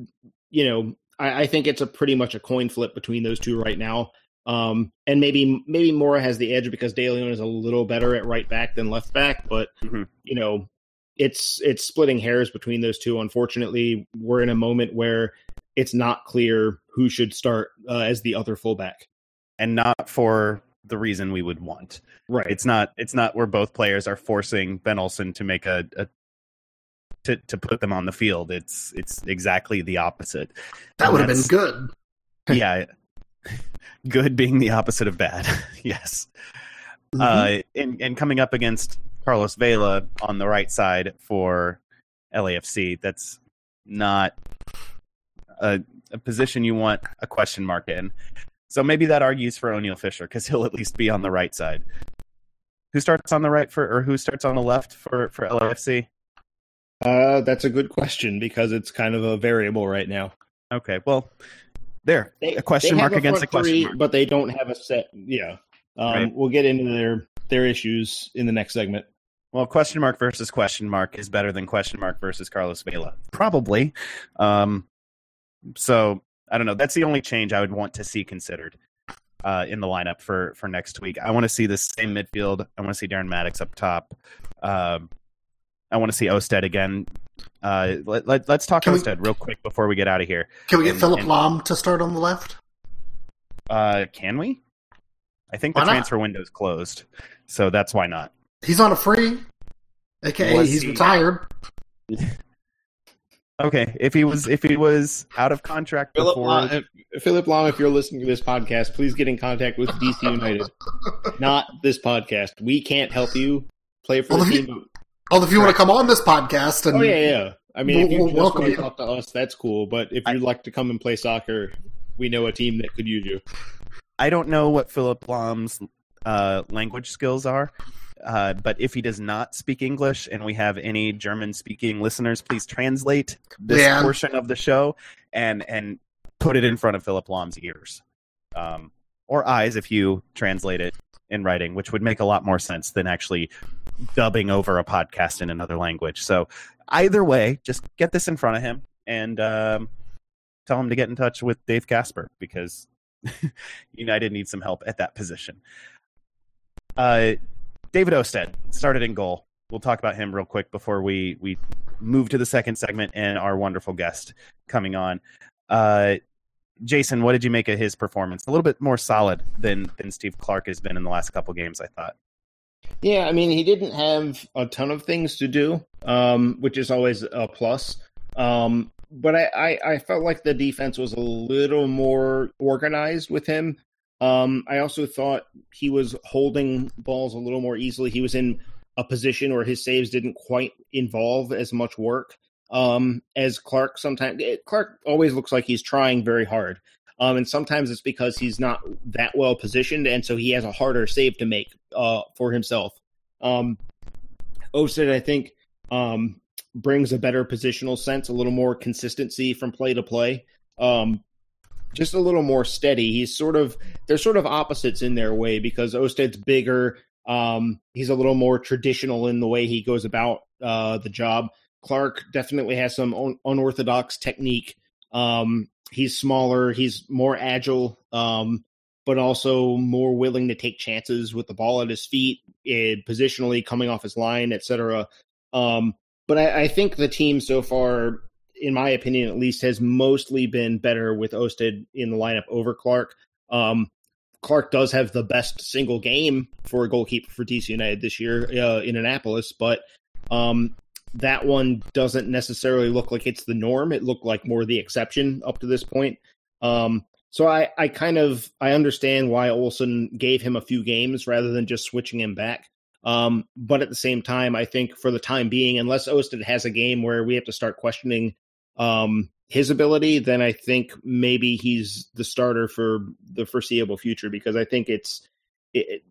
you know, I, I, think it's a pretty much a coin flip between those two right now. Um, and maybe maybe Mora has the edge because De Leon is a little better at right back than left back, but mm-hmm. you know, it's it's splitting hairs between those two. Unfortunately, we're in a moment where it's not clear who should start uh, as the other fullback, and not for the reason we would want. Right. It's not. It's not where both players are forcing Ben Olsen to make a, a to to put them on the field. It's it's exactly the opposite. That would have been good. yeah, good being the opposite of bad. yes. Mm-hmm. Uh, and, and coming up against Carlos Vela on the right side for LAFC. That's not a, a position you want a question mark in. So maybe that argues for Oniel Fisher because he'll at least be on the right side. Who starts on the right for, or who starts on the left for for LAFC? Uh, that's a good question because it's kind of a variable right now. Okay, well, there They, a question mark have against a question three, mark. but they don't have a set. Yeah, um, Right. we'll get into their their issues in the next segment. Well, question mark versus question mark is better than question mark versus Carlos Vela, probably. Um, so I don't know. That's the only change I would want to see considered uh, in the lineup for for next week. I want to see the same midfield. I want to see Darren Mattocks up top. Um, I want to see Ousted again. Uh, let, let, us talk Can we- Ousted real quick before we get out of here. Can we get And- Philipp and- Lahm to start on the left? Uh, can we? I think the Why not? transfer window's closed, so that's why not. He's on a free, aka Was he's he- retired. Okay, if he was if he was out of contract Philipp before, Lahm, if, Philipp Lahm, if you're listening to this podcast, please get in contact with DC United, not this podcast. We can't help you play for Well, the if you- team. Oh, if you want to come on this podcast and Oh yeah, yeah. I mean, if We'll- you just welcome want to you. talk to us, that's cool. But if you'd like to come and play soccer, we know a team that could use you. I don't know what Philipp Lahm's uh, language skills are, uh, but if he does not speak English and we have any German speaking listeners, please translate this Yeah. portion of the show and and put it in front of Philipp Lahm's ears um, or eyes if you translate it in writing, which would make a lot more sense than actually dubbing over a podcast in another language. So either way, just get this in front of him and um, tell him to get in touch with Dave Kasper because United needs some help at that position. Uh, David Ousted started in goal. We'll talk about him real quick before we we move to the second segment and our wonderful guest coming on. Uh, Jason, what did you make of his performance? A little bit more solid than than Steve Clark has been in the last couple games. I thought. Yeah, I mean, he didn't have a ton of things to do, um, which is always a plus. Um, but I, I, I felt like the defense was a little more organized with him. Um, I also thought he was holding balls a little more easily. He was in a position where his saves didn't quite involve as much work um, as Clark. Sometimes Clark always looks like he's trying very hard, um, and sometimes it's because he's not that well positioned, and so he has a harder save to make uh, for himself. Um, Ousted, I think, um, brings a better positional sense, a little more consistency from play to play. Um, just a little more steady. He's sort of they're sort of opposites in their way because Ousted's bigger. Um, he's a little more traditional in the way he goes about uh, the job. Clark definitely has some un- unorthodox technique. Um, he's smaller. He's more agile. Um, but also more willing to take chances with the ball at his feet, and positionally coming off his line, etc. Um, but I, I think the team so far, in my opinion at least, has mostly been better with Ousted in the lineup over Clark. Um, Clark does have the best single game for a goalkeeper for DC United this year uh, in Annapolis, but um, that one doesn't necessarily look like it's the norm. It looked like more the exception up to this point. Um, so I, I kind of I understand why Olsen gave him a few games rather than just switching him back. Um, but at the same time, I think for the time being, unless Ousted has a game where we have to start questioning um, his ability, then I think maybe he's the starter for the foreseeable future because I think it's it,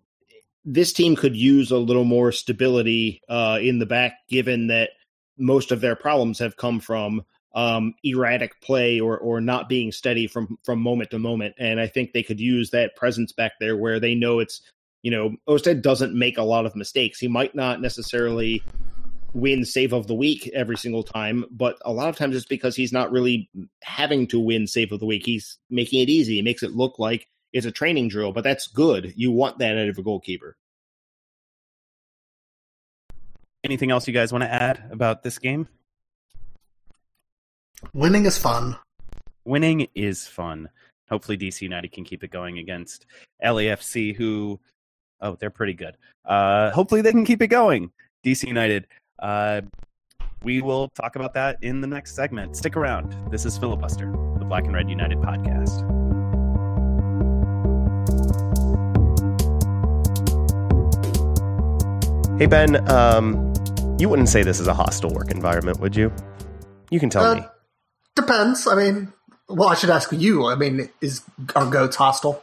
this team could use a little more stability uh, in the back, given that most of their problems have come from um, erratic play or or not being steady from from moment to moment. And I think they could use that presence back there where they know it's you know Ousted doesn't make a lot of mistakes. He might not necessarily win save of the week every single time, but a lot of times it's because he's not really having to win save of the week. He's making it easy. He makes it look like it's a training drill, but that's good. You want that out of a goalkeeper. Anything else you guys want to add about this game? winning is fun. winning is fun. Hopefully, DC United can keep it going against LAFC, who, oh, they're pretty good. Uh, hopefully, they can keep it going. DC United. Uh, we will talk about that in the next segment. Stick around. This is Filibuster, the Black and Red United podcast. Hey Ben, um, You wouldn't say this is a hostile work environment, would you? You can tell Uh, me. Depends. I mean, well, I should ask you. I mean, is are goats hostile?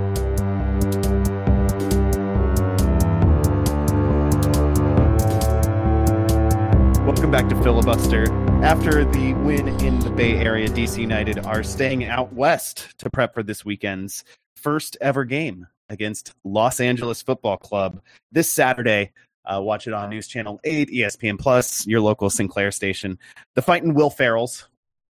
Welcome back to Filibuster. After the win in the Bay Area, DC United are staying out west to prep for this weekend's first ever game against Los Angeles Football Club this Saturday. Uh, watch it on News Channel 8, ESPN Plus, your local Sinclair station. The fighting Will Ferrells,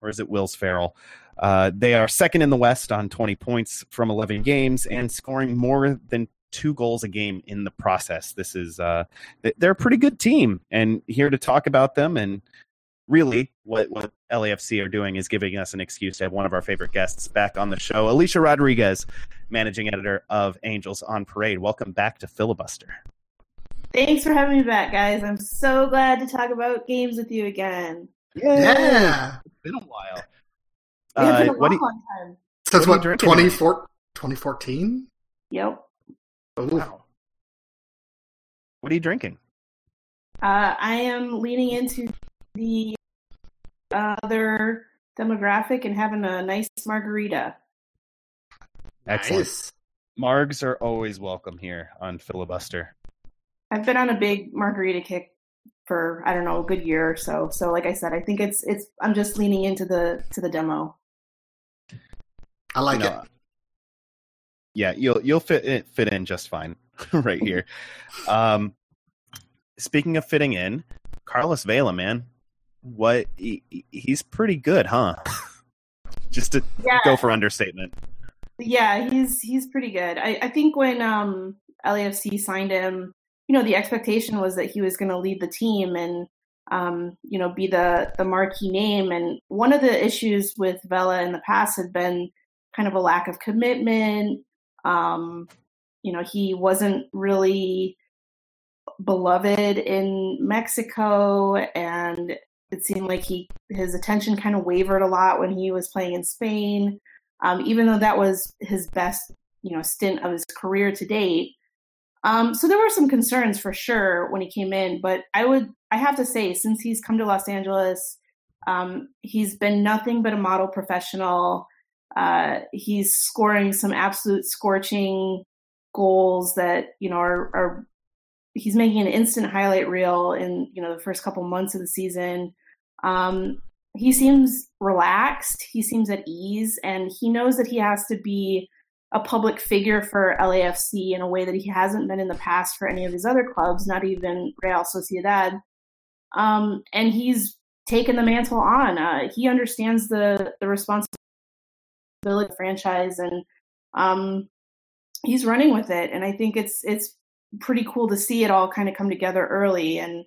or is it Will's Ferrell? Uh, they are second in the West on 20 points from 11 games and scoring more than two goals a game in the process. This is uh, they're a pretty good team, and here to talk about them and really what what LAFC are doing is giving us an excuse to have one of our favorite guests back on the show, Alicia Rodriguez, managing editor of Angels on Parade. Welcome back to Filibuster. Thanks for having me back, guys. I'm so glad to talk about games with you again. Yeah. It's been a while. It's been Uh, a what long, do you, long time. Since What are what, you drinking tonight? 24 2014? Yep. Wow. What are you drinking? Uh, I am leaning into the other demographic and having a nice margarita. Excellent. Nice. Margs are always welcome here on Filibuster. I've been on a big margarita kick for I don't know a good year or so. So, like I said, I think it's it's I'm just leaning into the to the demo. I like You know, it. Yeah, you'll you'll fit in, fit in just fine right here. Um, speaking of fitting in, Carlos Vela, man, what he, he's pretty good, huh? just to Yeah. go for understatement. Yeah, he's he's pretty good. I, I think when um, LAFC signed him, you know, the expectation was that he was going to lead the team and um, you know be the the marquee name. And one of the issues with Vela in the past had been kind of a lack of commitment. Um, you know, he wasn't really beloved in Mexico, and it seemed like he his attention kind of wavered a lot when he was playing in Spain um, even though that was his best, you know, stint of his career to date. Um, so there were some concerns for sure when he came in, but I would, I have to say, since he's come to Los Angeles, um, he's been nothing but a model professional. Uh, he's scoring some absolute scorching goals that you know are, are he's making an instant highlight reel in you know the first couple months of the season. Um, he seems relaxed, he seems at ease, and he knows that he has to be a public figure for LAFC in a way that he hasn't been in the past for any of his other clubs, not even Real Sociedad. Um, and he's taken the mantle on. Uh, he understands the the responsibility of the franchise, and um, he's running with it. And I think it's it's pretty cool to see it all kind of come together early, and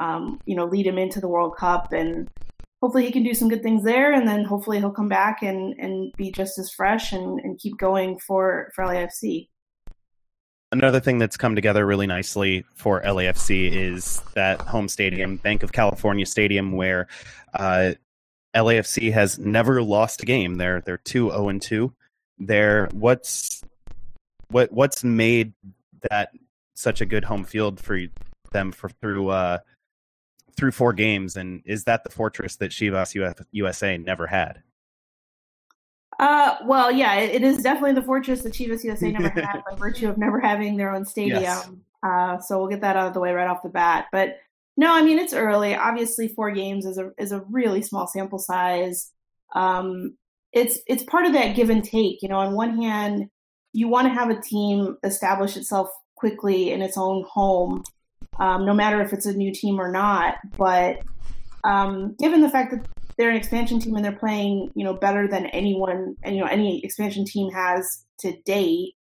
um, you know, lead him into the World Cup and hopefully he can do some good things there and then hopefully he'll come back and, and be just as fresh and, and keep going for, for LAFC. Another thing that's come together really nicely for LAFC is that home stadium, Banc of California Stadium, where uh, LAFC has never lost a game. They're they're two zero and two. They're what's what what's made that such a good home field for them for through uh, through four games, and is that the fortress that Chivas USA never had? Uh, well, yeah, it, it is definitely the fortress that Chivas USA never had by virtue of never having their own stadium. Yes. Uh, so we'll get that out of the way right off the bat. But no, I mean it's early. Obviously, four games is a is a really small sample size. Um, it's it's part of that give and take. You know, on one hand, you want to have a team establish itself quickly in its own home, um, no matter if it's a new team or not. But um, given the fact that they're an expansion team and they're playing, you know, better than anyone, you know, any expansion team has to date,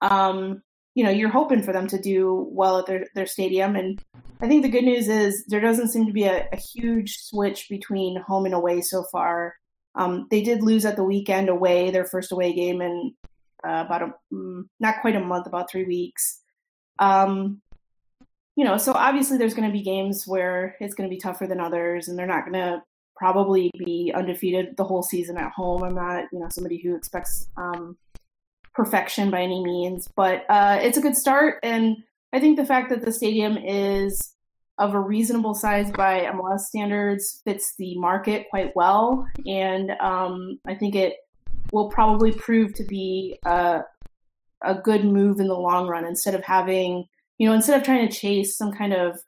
um, you know, you're hoping for them to do well at their their stadium. And I think the good news is there doesn't seem to be a, a huge switch between home and away so far. Um, they did lose at the weekend away, their first away game in uh, about a mm, not quite a month, about three weeks. Um, you know, so obviously there's going to be games where it's going to be tougher than others, and they're not going to probably be undefeated the whole season at home. I'm not, you know, somebody who expects um, perfection by any means, but uh, it's a good start, and I think the fact that the stadium is of a reasonable size by MLS standards fits the market quite well, and um, I think it will probably prove to be a, a good move in the long run instead of having you know instead of trying to chase some kind of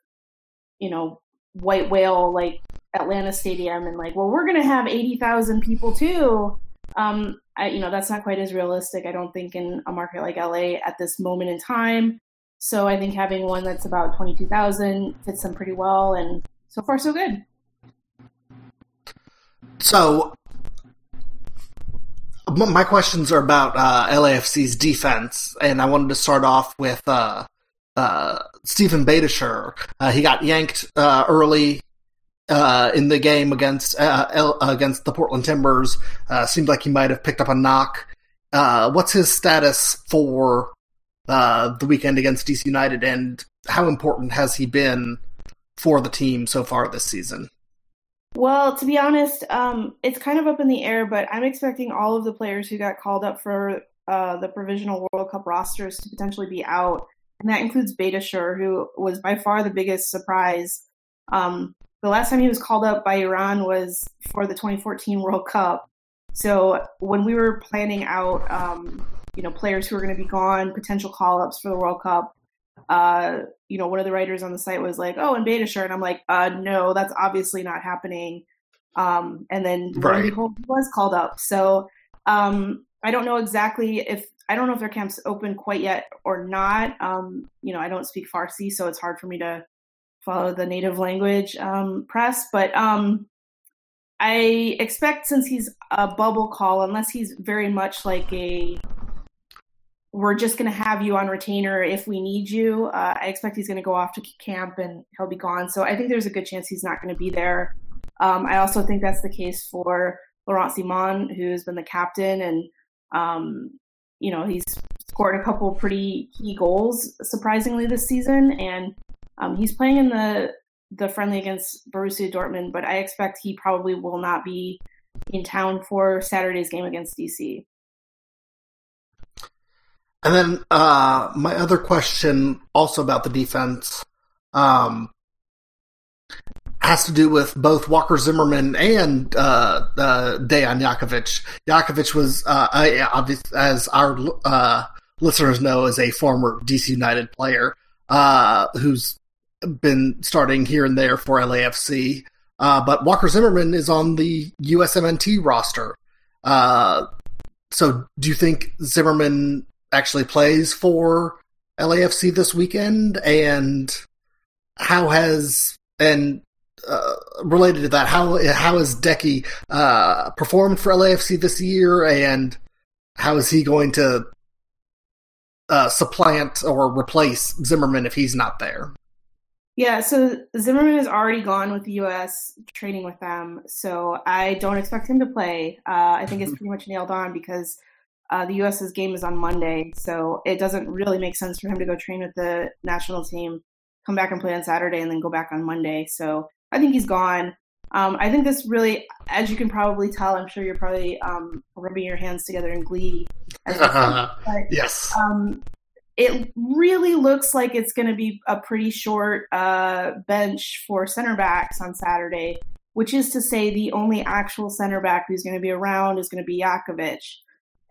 you know white whale like Atlanta Stadium and like well we're going to have 80,000 people too um I, you know that's not quite as realistic I don't think in a market like LA at this moment in time so I think having one that's about 22,000 fits them pretty well and so far so good So, my questions are about uh, LAFC's defense, and I wanted to start off with uh, uh, Steven Beitashour. Uh, he got yanked uh, early uh, in the game against uh, L- against the Portland Timbers. Uh, seemed like he might have picked up a knock. Uh, what's his status for uh, the weekend against DC United, and how important has he been for the team so far this season? Well, to be honest, um, it's kind of up in the air, but I'm expecting all of the players who got called up for uh, the provisional World Cup rosters to potentially be out, and that includes Beitashour, who was by far the biggest surprise. Um, the last time he was called up by Iran was for the 2014 World Cup. So when we were planning out, um, you know, players who were going to be gone, potential call-ups for the World Cup, uh, you know, one of the writers on the site was like, "Oh, and Beitashour," and I'm like, "Uh, no, that's obviously not happening." Um, and then Right. behold, he was called up. So um, I don't know exactly if I don't know if their camp's open quite yet or not. Um, you know, I don't speak Farsi, so it's hard for me to follow the native language um, press. But um, I expect since he's a bubble call, unless he's very much like a we're just going to have you on retainer if we need you. Uh, I expect he's going to go off to camp and he'll be gone. So I think there's a good chance he's not going to be there. Um, I also think that's the case for Laurent Ciman, who's been the captain, and um, you know he's scored a couple pretty key goals surprisingly this season, and um, he's playing in the the friendly against Borussia Dortmund. But I expect he probably will not be in town for Saturday's game against DC. And then uh, my other question, also about the defense, um, has to do with both Walker Zimmerman and uh, uh, Dejan Jakovic. Jakovic was, uh, obvious, as our uh, listeners know, is a former DC United player uh, who's been starting here and there for LAFC. Uh, but Walker Zimmerman is on the USMNT roster. Uh, so, do you think Zimmerman actually plays for LAFC this weekend? And how has and uh, related to that, how how has Decky uh, performed for LAFC this year, and how is he going to uh, supplant or replace Zimmerman if he's not there? Yeah, so Zimmerman is already gone with the U.S. training with them, so I don't expect him to play. Uh, I think it's pretty much nailed on because uh, the U.S.'s game is on Monday, so it doesn't really make sense for him to go train with the national team, come back and play on Saturday, and then go back on Monday. So I think he's gone. Um, I think this really, as you can probably tell, I'm sure you're probably um, rubbing your hands together in glee. As but, yes. um, it really looks like it's going to be a pretty short uh, bench for center backs on Saturday. which is to say the only actual center back who's going to be around is going to be Jakovic.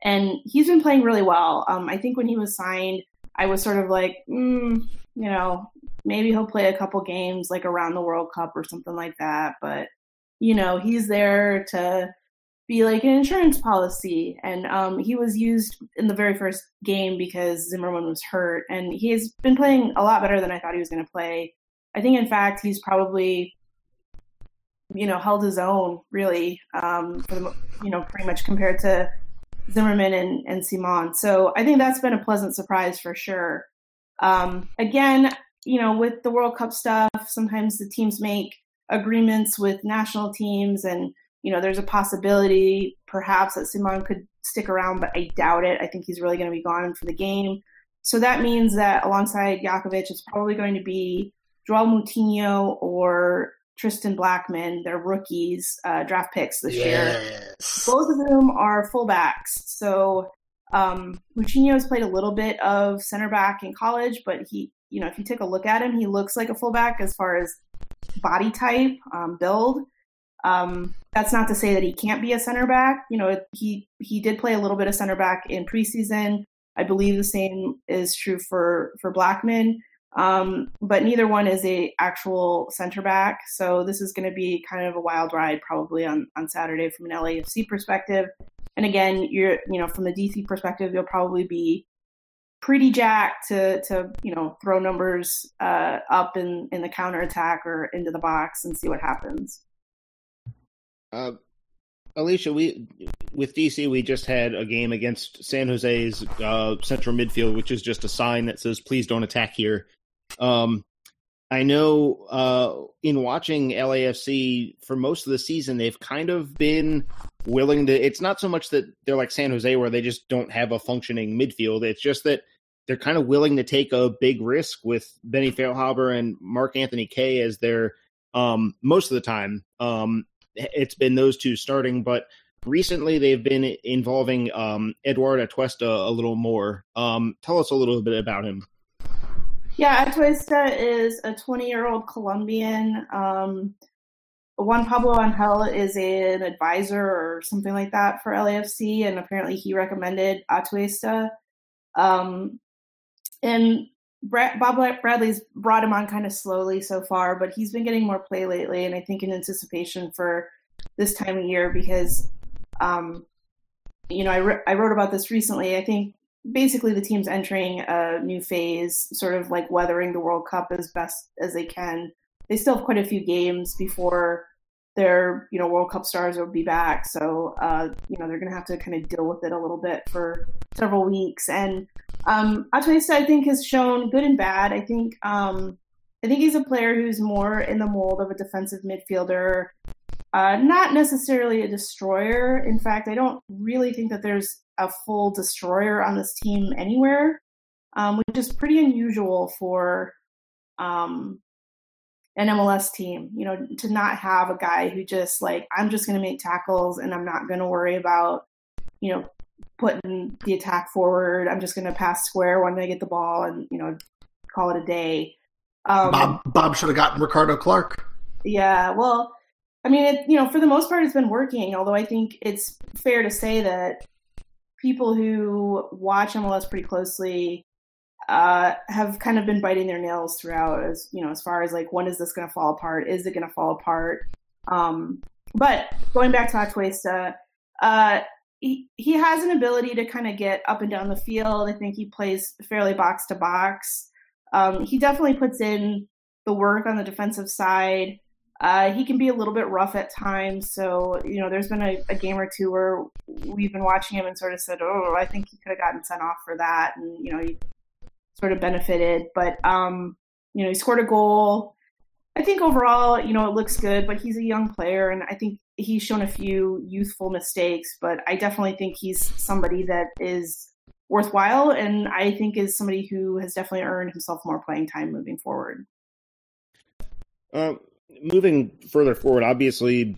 And he's been playing really well. Um, I think when he was signed, I was sort of like, mm, you know, maybe he'll play a couple games like around the World Cup or something like that. But, you know, he's there to be like an insurance policy. And um, he was used in the very first game because Zimmerman was hurt. And he has been playing a lot better than I thought he was going to play. I think, in fact, he's probably, you know, held his own really um, for the, you know, pretty much compared to Zimmerman and, and Ciman. So I think that's been a pleasant surprise for sure. Um, again, you know, with the World Cup stuff, sometimes the teams make agreements with national teams and you know, there's a possibility perhaps that Ciman could stick around, but I doubt it. I think he's really going to be gone for the game. So that means that alongside Jakovic, it's probably going to be Joel Moutinho or Tristan Blackmon. They're rookies, uh, draft picks this yes. year. Both of them are fullbacks. So um, Moutinho has played a little bit of center back in college, but he, you know, if you take a look at him, he looks like a fullback as far as body type, um, build. Um, that's not to say that he can't be a center back. You know, he he did play a little bit of center back in preseason. I believe the same is true for for Blackmon. Um, but neither one is a actual center back, so this is going to be kind of a wild ride probably on on Saturday from an LAFC perspective. And again, you're you know from the DC perspective, you'll probably be pretty jacked to to you know throw numbers uh, up in in the counter attack or into the box and see what happens. Uh, Alicia, we with DC, we just had a game against San Jose's uh, central midfield, which is just a sign that says "Please don't attack here." Um, I know uh, in watching LAFC for most of the season, they've kind of been willing to. It's not so much that they're like San Jose, where they just don't have a functioning midfield. It's just that they're kind of willing to take a big risk with Benny Feilhaber and Mark Anthony Kaye as their um, most of the time. Um, it's been those two starting, but recently they've been involving um, Eduard Atuesta a little more. Um, tell us a little bit about him. Yeah, Atuesta is a 20 year old Colombian. Um, Juan Pablo Angel is an advisor or something like that for LAFC, and apparently he recommended Atuesta. Um, and Bob Bradley's brought him on kind of slowly so far, but he's been getting more play lately, and I think in anticipation for this time of year because, um, you know, I, re- I wrote about this recently. I think basically the team's entering a new phase, sort of like weathering the World Cup as best as they can. They still have quite a few games before their you know World Cup stars will be back, so uh, you know they're going to have to kind of deal with it a little bit for several weeks. And um, Atuesta, I think, has shown good and bad. I think um, I think he's a player who's more in the mold of a defensive midfielder, uh, not necessarily a destroyer. In fact, I don't really think that there's a full destroyer on this team anywhere, um, which is pretty unusual for um, an MLS team, you know, to not have a guy who just like, I'm just going to make tackles and I'm not going to worry about, you know, putting the attack forward. I'm just going to pass square when I get the ball and, you know, call it a day. Um, Bob, Bob should have gotten Ricardo Clark. Yeah. Well, I mean, it, you know, for the most part, it's been working, although I think it's fair to say that people who watch MLS pretty closely uh, have kind of been biting their nails throughout as you know as far as like when is this going to fall apart is it going to fall apart um, but going back to Atuesta, uh, he, he has an ability to kind of get up and down the field i think he plays fairly box to box um, he definitely puts in the work on the defensive side uh, he can be a little bit rough at times so you know there's been a, a game or two where we've been watching him and sort of said oh i think he could have gotten sent off for that and you know he sort of benefited. But um, you know, he scored a goal. I think overall, you know, it looks good, but he's a young player, and I think he's shown a few youthful mistakes. But I definitely think he's somebody that is worthwhile, and I think is somebody who has definitely earned himself more playing time moving forward. Uh, moving further forward, obviously,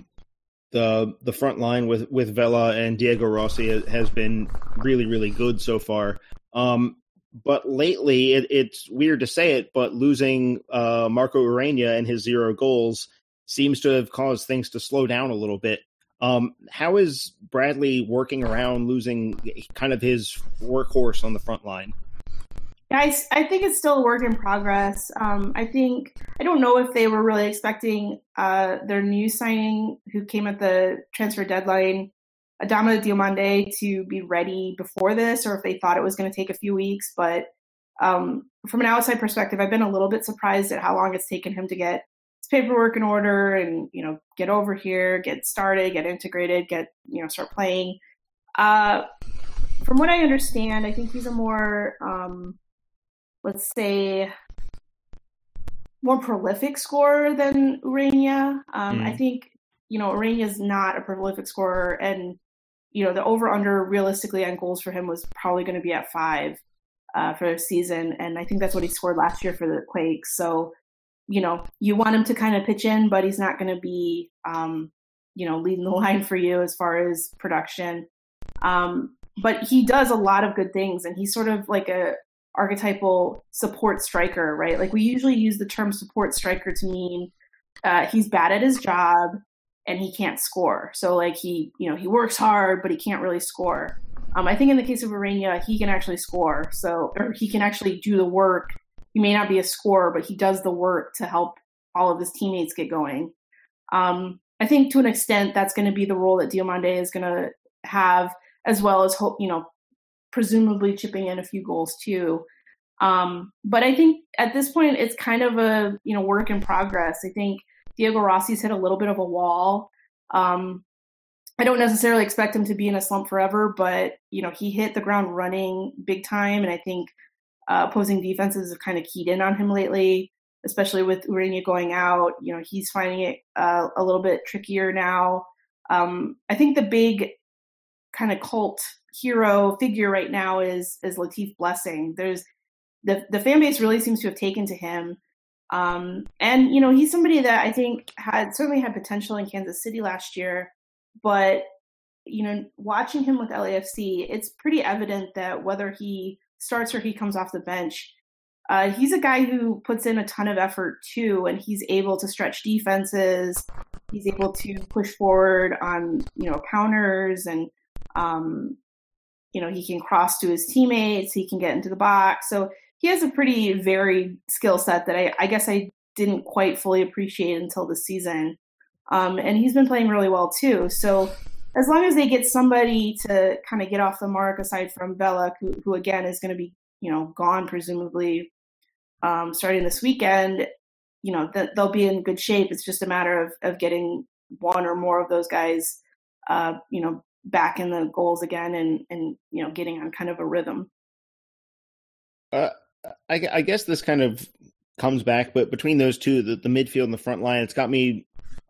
the the front line with with Vela and Diego Rossi has been really really good so far. Um, but lately it, it's weird to say it, but losing uh, Marco Ureña and his zero goals seems to have caused things to slow down a little bit. Um, how is Bradley working around losing kind of his workhorse on the front line? I, I think it's still a work in progress. Um, I think I don't know if they were really expecting uh, their new signing, who came at the transfer deadline, Adama Diomande, to be ready before this, or if they thought it was going to take a few weeks. But um, from an outside perspective, I've been a little bit surprised at how long it's taken him to get his paperwork in order and you know get over here, get started, get integrated, get you know start playing. Uh, from what I understand, I think he's a more um, let's say, more prolific scorer than Ureña. Um, mm. I think, you know, Ureña is not a prolific scorer, and, you know, the over under realistically on goals for him was probably going to be at five uh, for the season. And I think that's what he scored last year for the Quakes. So, you know, you want him to kind of pitch in, but he's not going to be, um, you know, leading the line for you as far as production. Um, but he does a lot of good things, and he's sort of like a archetypal support striker, right? Like we usually use the term support striker to mean uh, he's bad at his job and he can't score. So like he, you know, he works hard, but he can't really score. Um, I think in the case of Ureña, he can actually score. So or he can actually do the work. He may not be a scorer, but he does the work to help all of his teammates get going. Um, I think to an extent that's going to be the role that Diomande is going to have, as well as hope, you know, presumably chipping in a few goals too. Um, but I think at this point it's kind of a you know work in progress. I think Diego Rossi's hit a little bit of a wall. Um, I don't necessarily expect him to be in a slump forever, but you know he hit the ground running big time, and I think uh, opposing defenses have kind of keyed in on him lately, especially with Ureña going out. You know he's finding it uh, a little bit trickier now. Um, I think the big kind of cult hero figure right now is is Latif Blessing. There's the the fan base really seems to have taken to him. Um, and you know, he's somebody that I think had certainly had potential in Kansas City last year, but you know, watching him with LAFC, it's pretty evident that whether he starts or he comes off the bench, uh, he's a guy who puts in a ton of effort too, and he's able to stretch defenses. He's able to push forward on you know counters and um, you know, he can cross to his teammates, he can get into the box. So he has a pretty varied skill set that I, I guess I didn't quite fully appreciate until the season. Um, and he's been playing really well too. So as long as they get somebody to kind of get off the mark, aside from Belloc, who, who again is going to be, you know, gone presumably um, starting this weekend, you know, th- they'll be in good shape. It's just a matter of, of getting one or more of those guys, uh, you know, back in the goals again and and you know getting on kind of a rhythm. Uh, I, I guess this kind of comes back, but between those two, the, the midfield and the front line, it's got me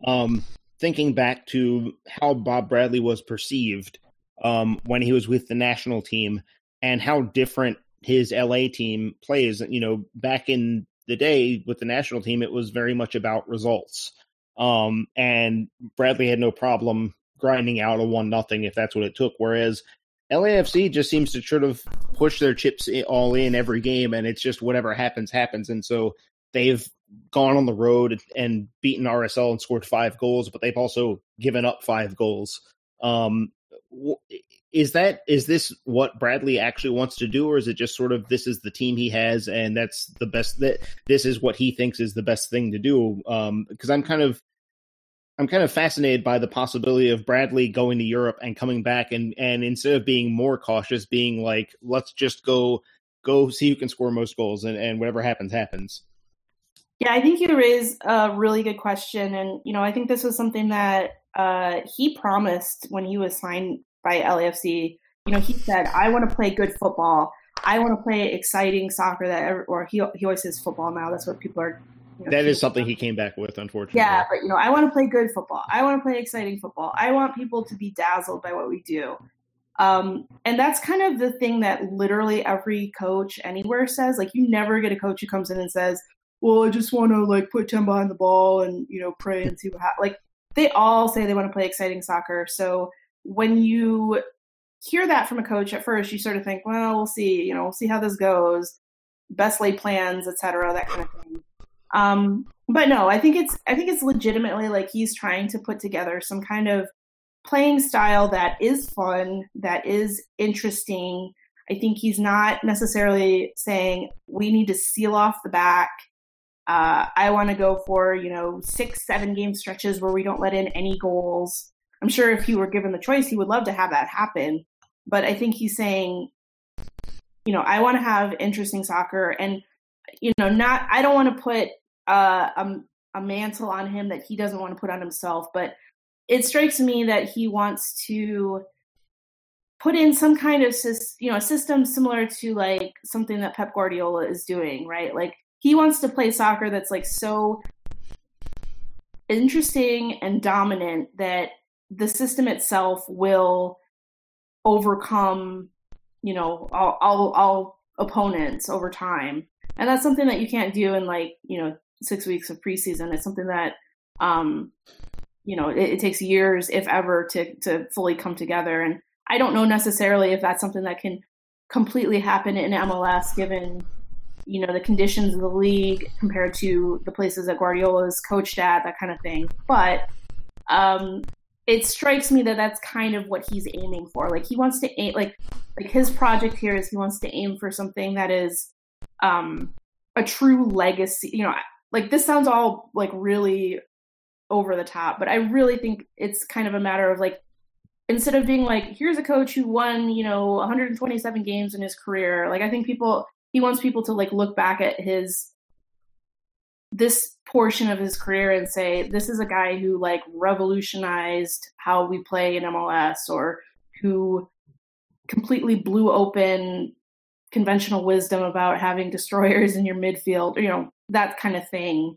um, thinking back to how Bob Bradley was perceived um, when he was with the national team and how different his LA team plays. You know, back in the day with the national team, it was very much about results. Um, and Bradley had no problem grinding out a one nothing if that's what it took. Whereas LAFC just seems to sort of push their chips all in every game, and it's just whatever happens happens. And so they've gone on the road and beaten RSL and scored five goals, but they've also given up five goals. Um, is that is this what Bradley actually wants to do, or is it just sort of this is the team he has and that's the best that this is what he thinks is the best thing to do? Because um, I'm kind of I'm kind of fascinated by the possibility of Bradley going to Europe and coming back and and instead of being more cautious, being like, let's just go go see who can score most goals and, and whatever happens happens. Yeah, I think you raise a really good question, and you know, I think this was something that uh, he promised when he was signed by LAFC. You know, he said, "I want to play good football. I want to play exciting soccer that," or he he always says football now. That's what people are you know, that is something he came back with, unfortunately. Yeah, but you know, I want to play good football. I want to play exciting football. I want people to be dazzled by what we do. Um, and that's kind of the thing that literally every coach anywhere says. Like, you never get a coach who comes in and says, "Well, I just want to like put ten behind the ball and you know pray and see what happens." Like, they all say they want to play exciting soccer. So when you hear that from a coach at first, you sort of think, "Well, we'll see. You know, we'll see how this goes." Best laid plans, etc., that kind of thing. Um, but no, I think it's I think it's legitimately like he's trying to put together some kind of playing style that is fun, that is interesting. I think he's not necessarily saying we need to seal off the back. Uh, I want to go for you know six, seven game stretches where we don't let in any goals. I'm sure if he were given the choice, he would love to have that happen. But I think he's saying, you know, I want to have interesting soccer, and you know, not I don't want to put uh, a, a mantle on him that he doesn't want to put on himself. But it strikes me that he wants to put in some kind of you know a system similar to like something that Pep Guardiola is doing, right? Like he wants to play soccer that's like so interesting and dominant that the system itself will overcome, you know, all, all, all opponents over time. And that's something that you can't do in like, you know, six weeks of preseason. It's something that, um, you know, it, it takes years, if ever, to, to fully come together. And I don't know necessarily if that's something that can completely happen in MLS given, you know, the conditions of the league compared to the places that Guardiola is coached at, that kind of thing. But um, it strikes me that that's kind of what he's aiming for. Like he wants to aim, like like his project here is he wants to aim for something that is um, a true legacy. You know, like this sounds all like really over the top, but I really think it's kind of a matter of like instead of being like here's a coach who won you know 127 games in his career like i think people he wants people to like look back at his this portion of his career and say this is a guy who like revolutionized how we play in MLS or who completely blew open conventional wisdom about having destroyers in your midfield, you know, that kind of thing.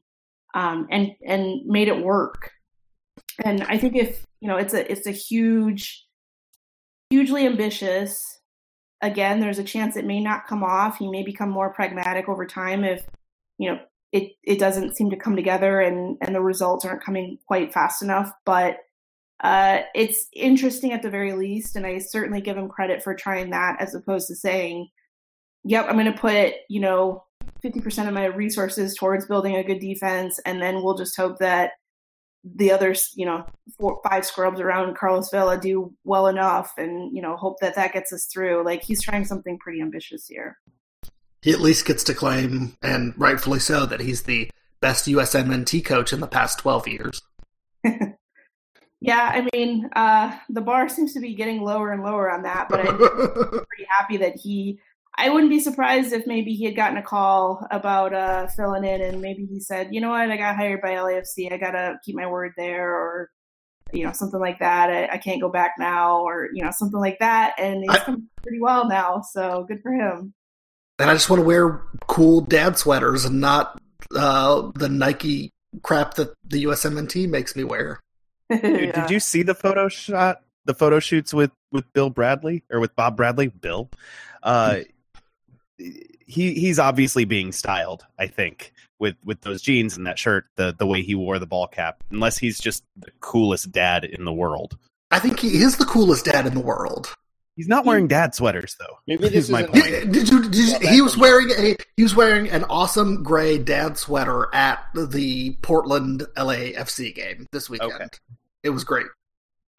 Um, and and made it work. And I think if you know, it's a it's a huge, hugely ambitious. Again, there's a chance it may not come off. He may become more pragmatic over time if you know it it doesn't seem to come together and and the results aren't coming quite fast enough but uh, it's interesting at the very least and i certainly give him credit for trying that as opposed to saying yep i'm going to put you know 50% of my resources towards building a good defense and then we'll just hope that the others you know four five scrubs around carlos vela do well enough and you know hope that that gets us through like he's trying something pretty ambitious here he at least gets to claim, and rightfully so, that he's the best USMNT coach in the past 12 years. yeah, I mean, uh, the bar seems to be getting lower and lower on that, but I'm pretty happy that he. I wouldn't be surprised if maybe he had gotten a call about uh, filling in, and maybe he said, "You know what? I got hired by LAFC. I gotta keep my word there," or you know, something like that. I, I can't go back now, or you know, something like that. And he's I, come pretty well now, so good for him and I just want to wear cool dad sweaters and not uh, the Nike crap that the USMNT makes me wear. Dude, yeah. Did you see the photo shot? The photo shoots with with Bill Bradley or with Bob Bradley? Bill. Uh, he he's obviously being styled. I think with with those jeans and that shirt, the the way he wore the ball cap. Unless he's just the coolest dad in the world. I think he is the coolest dad in the world. He's not wearing dad sweaters though. Maybe this is my point. Did, did you, did you, he was wearing a he was wearing an awesome gray dad sweater at the Portland LAFC game this weekend. Okay. It was great.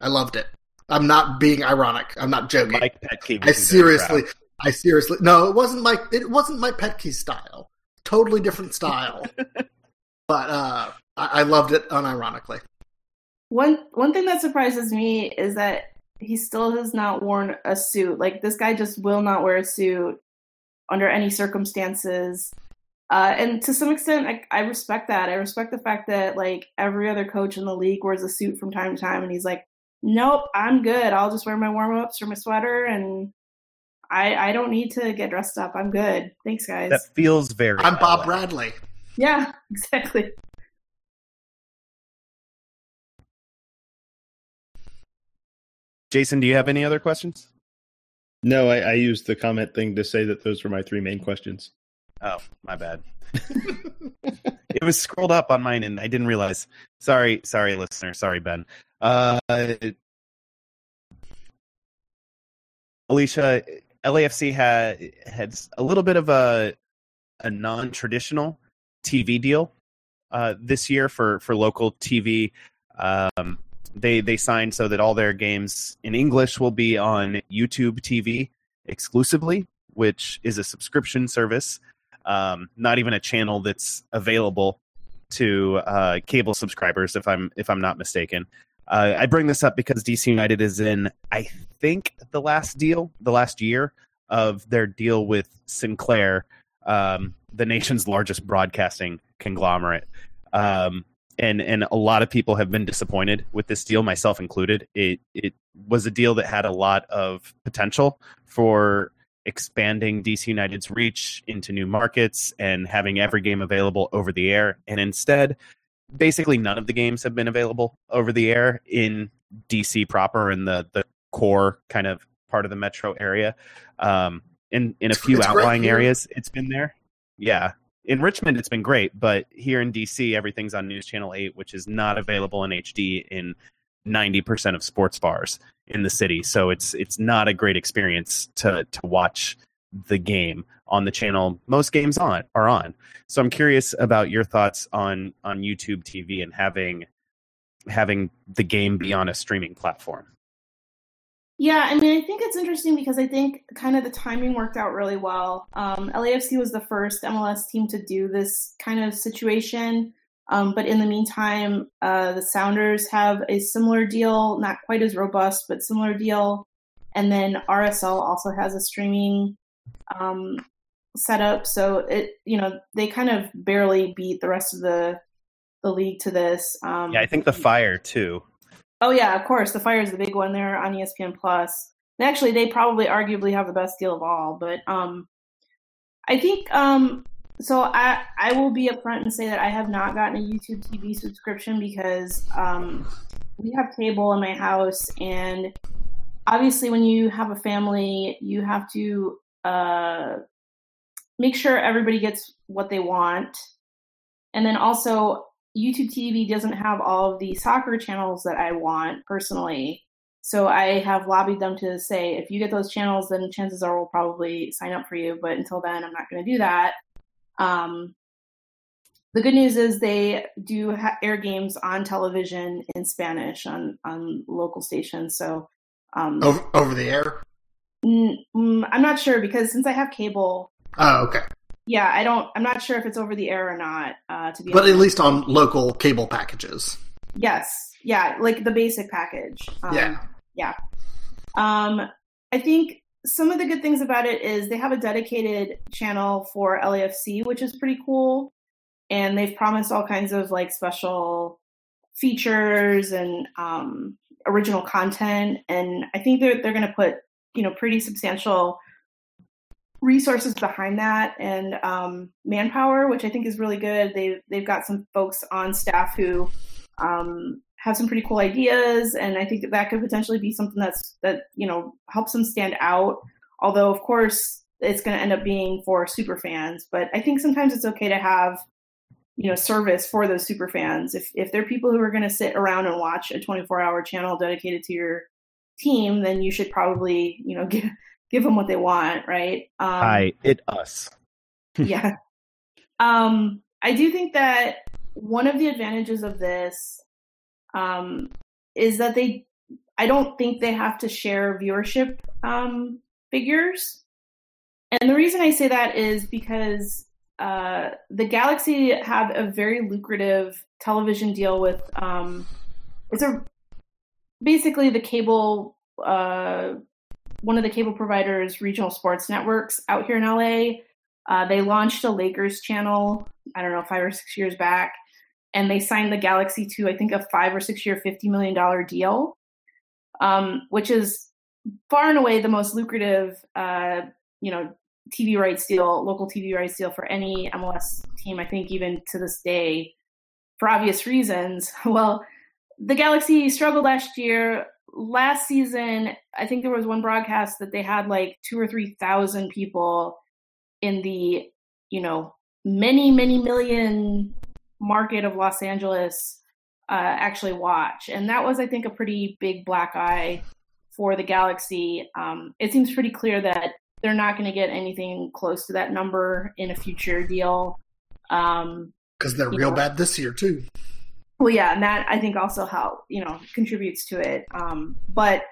I loved it. I'm not being ironic. I'm not joking. Mike Petke. I seriously, I seriously, no, it wasn't my It wasn't Mike Petke style. Totally different style. but uh, I, I loved it unironically. One one thing that surprises me is that he still has not worn a suit. Like this guy just will not wear a suit under any circumstances. Uh, and to some extent, I, I, respect that. I respect the fact that like every other coach in the league wears a suit from time to time, and he's like, "Nope, I'm good. I'll just wear my warm ups or my sweater, and I I don't need to get dressed up. I'm good. Thanks, guys." That feels very. I'm Bob Bradley. Yeah, exactly. Jason, do you have any other questions? No, I, I used the comment thing to say that those were my three main questions. Oh, my bad. it was scrolled up on mine and I didn't realize. Sorry, sorry, listener. Sorry, Ben. Uh, Alicia, LAFC had had a little bit of a a non traditional TV deal uh, this year for for local TV. Um, they they signed so that all their games in English will be on YouTube TV exclusively, which is a subscription service, um, not even a channel that's available to uh, cable subscribers. If I'm if I'm not mistaken, uh, I bring this up because DC United is in I think the last deal, the last year of their deal with Sinclair, um, the nation's largest broadcasting conglomerate. Um, and and a lot of people have been disappointed with this deal, myself included. It it was a deal that had a lot of potential for expanding DC United's reach into new markets and having every game available over the air. And instead, basically none of the games have been available over the air in DC proper in the the core kind of part of the metro area. Um, in in a few It's outlying areas, it's been there. Yeah, in Richmond, it's been great, but here in DC, everything's on News Channel 8, which is not available in HD in 90% of sports bars in the city. So it's it's not a great experience to to watch the game on the channel most games on are on. So I'm curious about your thoughts on on YouTube TV and having having the game be on a streaming platform. Yeah, I mean, I think it's interesting because I think kind of the timing worked out really well. Um, LAFC was the first MLS team to do this kind of situation. Um, but in the meantime, uh, the Sounders have a similar deal, not quite as robust, but similar deal. And then RSL also has a streaming um, setup. So it, you know, they kind of barely beat the rest of the the league to this. Um, Yeah, I think the Fire too. Oh yeah, of course. The Fire is the big one there on ESPN Plus. And actually, they probably arguably have the best deal of all. But um, I think um, so. I I will be upfront and say that I have not gotten a YouTube TV subscription because um, we have cable in my house, and obviously, when you have a family, you have to uh, make sure everybody gets what they want, and then also YouTube TV doesn't have all of the soccer channels that I want personally. So I have lobbied them to say, if you get those channels, then chances are we'll probably sign up for you. But until then, I'm not going to do that. Um, the good news is they do ha- air games on television in Spanish on on local stations. So um, Over, over the air. mm, I'm not sure because since I have cable, Oh, okay. yeah, I don't. I'm not sure if it's over the air or not. Uh, to be But honest. at least on local cable packages. Yes, yeah, like the basic package. Um, Yeah. yeah. Um, I think some of the good things about it is they have a dedicated channel for LAFC, which is pretty cool, and they've promised all kinds of like special features and um, original content, and I think they're they're going to put you know pretty substantial resources behind that and um, manpower, which I think is really good. They they've got some folks on staff who um, have some pretty cool ideas, and I think that that could potentially be something that's that you know helps them stand out. Although, of course, it's going to end up being for super fans, but I think sometimes it's okay to have you know service for those super fans. If if they're people who are going to sit around and watch a 24 hour channel dedicated to your team, then you should probably you know give give them what they want, right? Um, Hi, it us. yeah. Um, I do think that one of the advantages of this um, is that they, I don't think they have to share viewership um, figures. And the reason I say that is because uh, the Galaxy have a very lucrative television deal with, um, it's a basically the cable, uh, one of the cable providers' regional sports networks out here in LA. Uh, they launched a Lakers channel, I don't know, five or six years back, and they signed the Galaxy to, I think, a five or six year, $50 million deal, um, which is far and away the most lucrative, uh, you know, TV rights deal, local TV rights deal for any MLS team, I think, even to this day, for obvious reasons. Well, the Galaxy struggled last year. Last season, I think there was one broadcast that they had like two or 3,000 people in the you know many many million market of los angeles uh, actually watch and that was i think a pretty big black eye for the galaxy um, it seems pretty clear that they're not going to get anything close to that number in a future deal um, because they're real know. bad this year too. Well, yeah, and that I think also help, you know, contributes to it. Um, but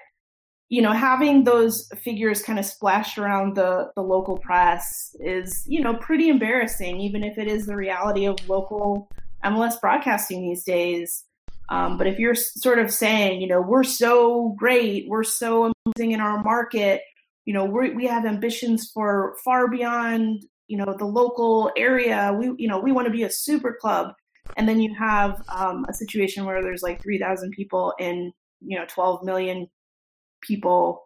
you know, having those figures kind of splashed around the the local press is, you know, pretty embarrassing, even if it is the reality of local MLS broadcasting these days. Um, but if you're sort of saying, you know, we're so great, we're so amazing in our market, you know, we we have ambitions for far beyond, you know, the local area. We, you know, we want to be a super club and then you have um, a situation where there's like 3000 people in you know 12 million people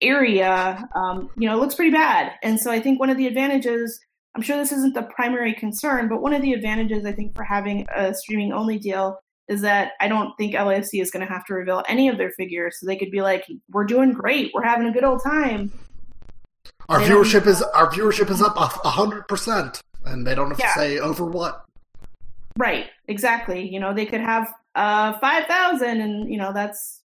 area um, you know it looks pretty bad. And so i think one of the advantages i'm sure this isn't the primary concern but one of the advantages i think for having a streaming only deal is that i don't think lafc is going to have to reveal any of their figures. So they could be like we're doing great. We're having a good old time. Our They viewership is our viewership is up a hundred percent, and they don't have Yeah. to say over what. Right, exactly. You know, they could have uh, 5,000 and, you know, that's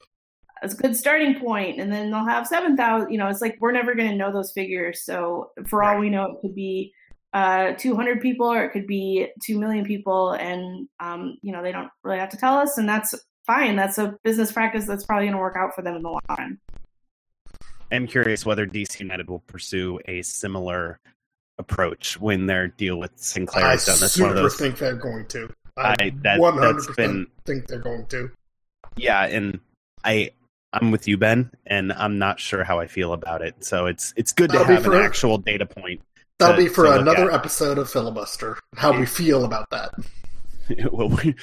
a good starting point. And then they'll have 7,000. You know, it's like we're never going to know those figures. So for all we know, it could be uh, 200 people or it could be 2 million people. And, um, you know, they don't really have to tell us. And that's fine. That's a business practice that's probably going to work out for them in the long run. I'm curious whether DC United will pursue a similar approach when their deal with Sinclair I is done. That's one super of those. think they're going to. I- one hundred percent think they're going to. Yeah, and I I'm with you, Ben, and I'm not sure how I feel about it. So it's it's good to That'll have an for- actual data point. That'll to- be for another episode of filibuster. How we feel about that. well, we,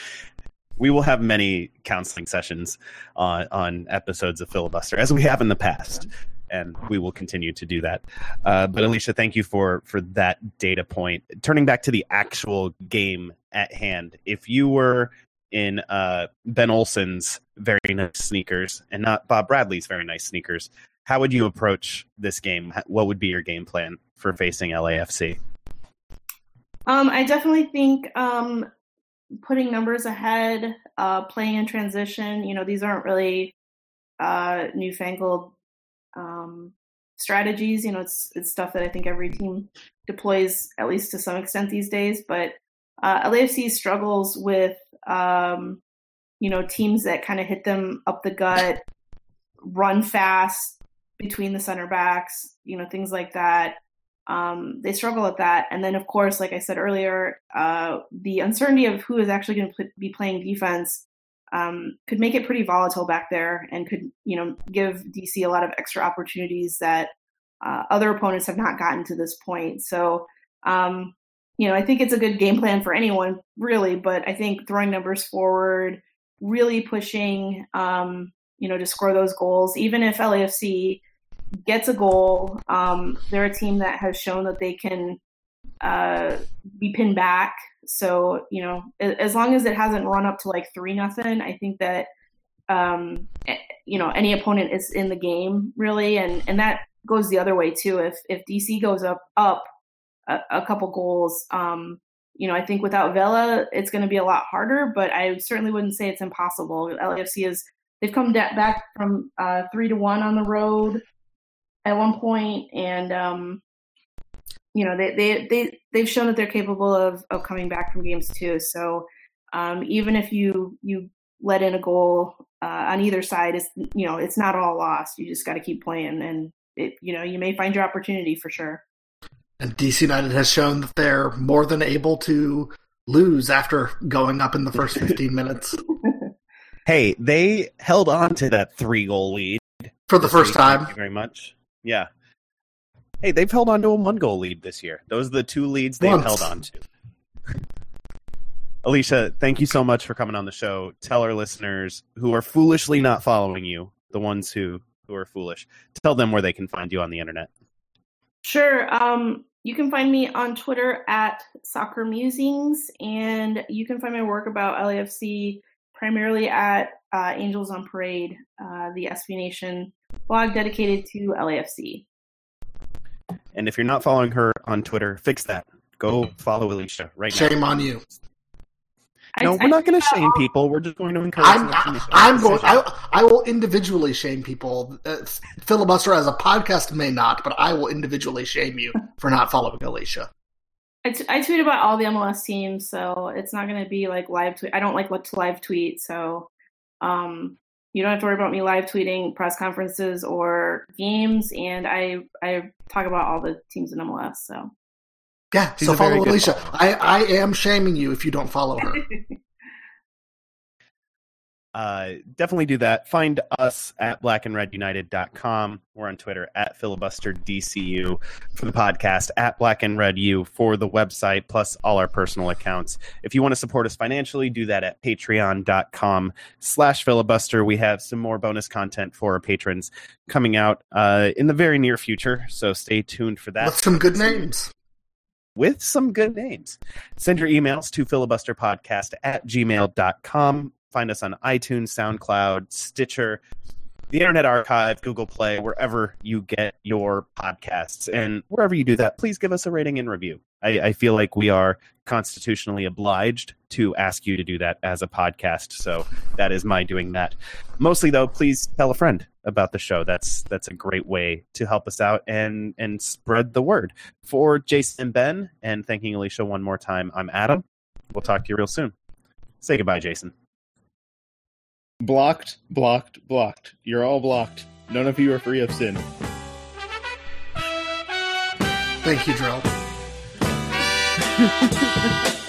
we will have many counseling sessions on on episodes of filibuster as we have in the past, and we will continue to do that. Uh, but Alicia, thank you for for that data point. Turning back to the actual game at hand, if you were in uh, Ben Olsen's very nice sneakers and not Bob Bradley's very nice sneakers, how would you approach this game? What would be your game plan for facing LAFC? Um, I definitely think um, putting numbers ahead, uh, playing in transition. You know, these aren't really uh, newfangled um, strategies. You know, it's it's stuff that I think every team deploys at least to some extent these days. But uh, LAFC struggles with um, you know teams that kind of hit them up the gut, run fast between the center backs. You know, things like that um, they struggle with that. And then, of course, like I said earlier, uh, the uncertainty of who is actually going to pl- be playing defense um, could make it pretty volatile back there, and could you know give DC a lot of extra opportunities that uh, other opponents have not gotten to this point. So. Um, you know, I think it's a good game plan for anyone, really. But I think throwing numbers forward, really pushing, um, you know, to score those goals, even if LAFC gets a goal. Um, they're a team that has shown that they can uh, be pinned back. So you know, as long as it hasn't run up to like three nothing, I think that um, you know any opponent is in the game really, and and that goes the other way too. If if DC goes up up a, a couple goals, um, you know, I think without Vela, it's going to be a lot harder. But I certainly wouldn't say it's impossible. LAFC is they've come da- back from uh, three to one on the road at one point, and um, you know they they they they've shown that they're capable of of coming back from games too. So um, even if you you let in a goal uh, on either side, it's you know it's not all lost. You just got to keep playing, and it you know you may find your opportunity for sure. And DC United has shown that they're more than able to lose after going up in the first 15 minutes Hey, they held on to that three goal lead for the first week. time. Thank you very much. Yeah. Hey, they've held on to a one goal lead this year. Those are the two leads they've Once. held on to. Alicia, thank you so much for coming on the show. Tell our listeners who are foolishly not following you, the ones who who are foolish, tell them where they can find you on the internet. Sure. Um, you can find me on Twitter at Soccer Musings, and you can find my work about LAFC primarily at uh, Angels on Parade, uh, the SB Nation blog dedicated to LAFC. And if you're not following her on Twitter, fix that. Go follow Alicia right now. Shame on you. No, I- we're not going to I- shame people. We're just going to encourage I'm them to make I'm going. I, I will individually shame people. Uh, filibuster as a podcast may not, but I will individually shame you for not following Alicia. I, t- I tweet about all the MLS teams, so it's not going to be like live tweet. I don't like to live tweet, so um, you don't have to worry about me live tweeting press conferences or games. And I I talk about all the teams in MLS. So yeah, She's so follow Alicia. follower. I, I am shaming you if you don't follow her. uh, definitely do that. Find us at blackandredunited.com. We're on Twitter at filibusterdcu for the podcast, at black and red u for the website, plus all our personal accounts. If you want to support us financially, do that at patreon.com slash filibuster. We have some more bonus content for our patrons coming out uh, in the very near future, so stay tuned for that With some good names. with some good names. Send your emails to filibusterpodcast at gmail.com. Find us on iTunes, SoundCloud, Stitcher, the Internet Archive, Google Play, wherever you get your podcasts. And wherever you do that, please give us a rating and review. I, I feel like we are constitutionally obliged to ask you to do that as a podcast. So that is my doing that. Mostly though, please tell a friend about the show. That's that's a great way to help us out and and spread the word. For Jason and Ben, and thanking Alicia one more time, I'm Adam. We'll talk to you real soon. Say goodbye, Jason. Blocked, blocked, blocked. You're all blocked. None of you are free of sin. Thank you, Drill.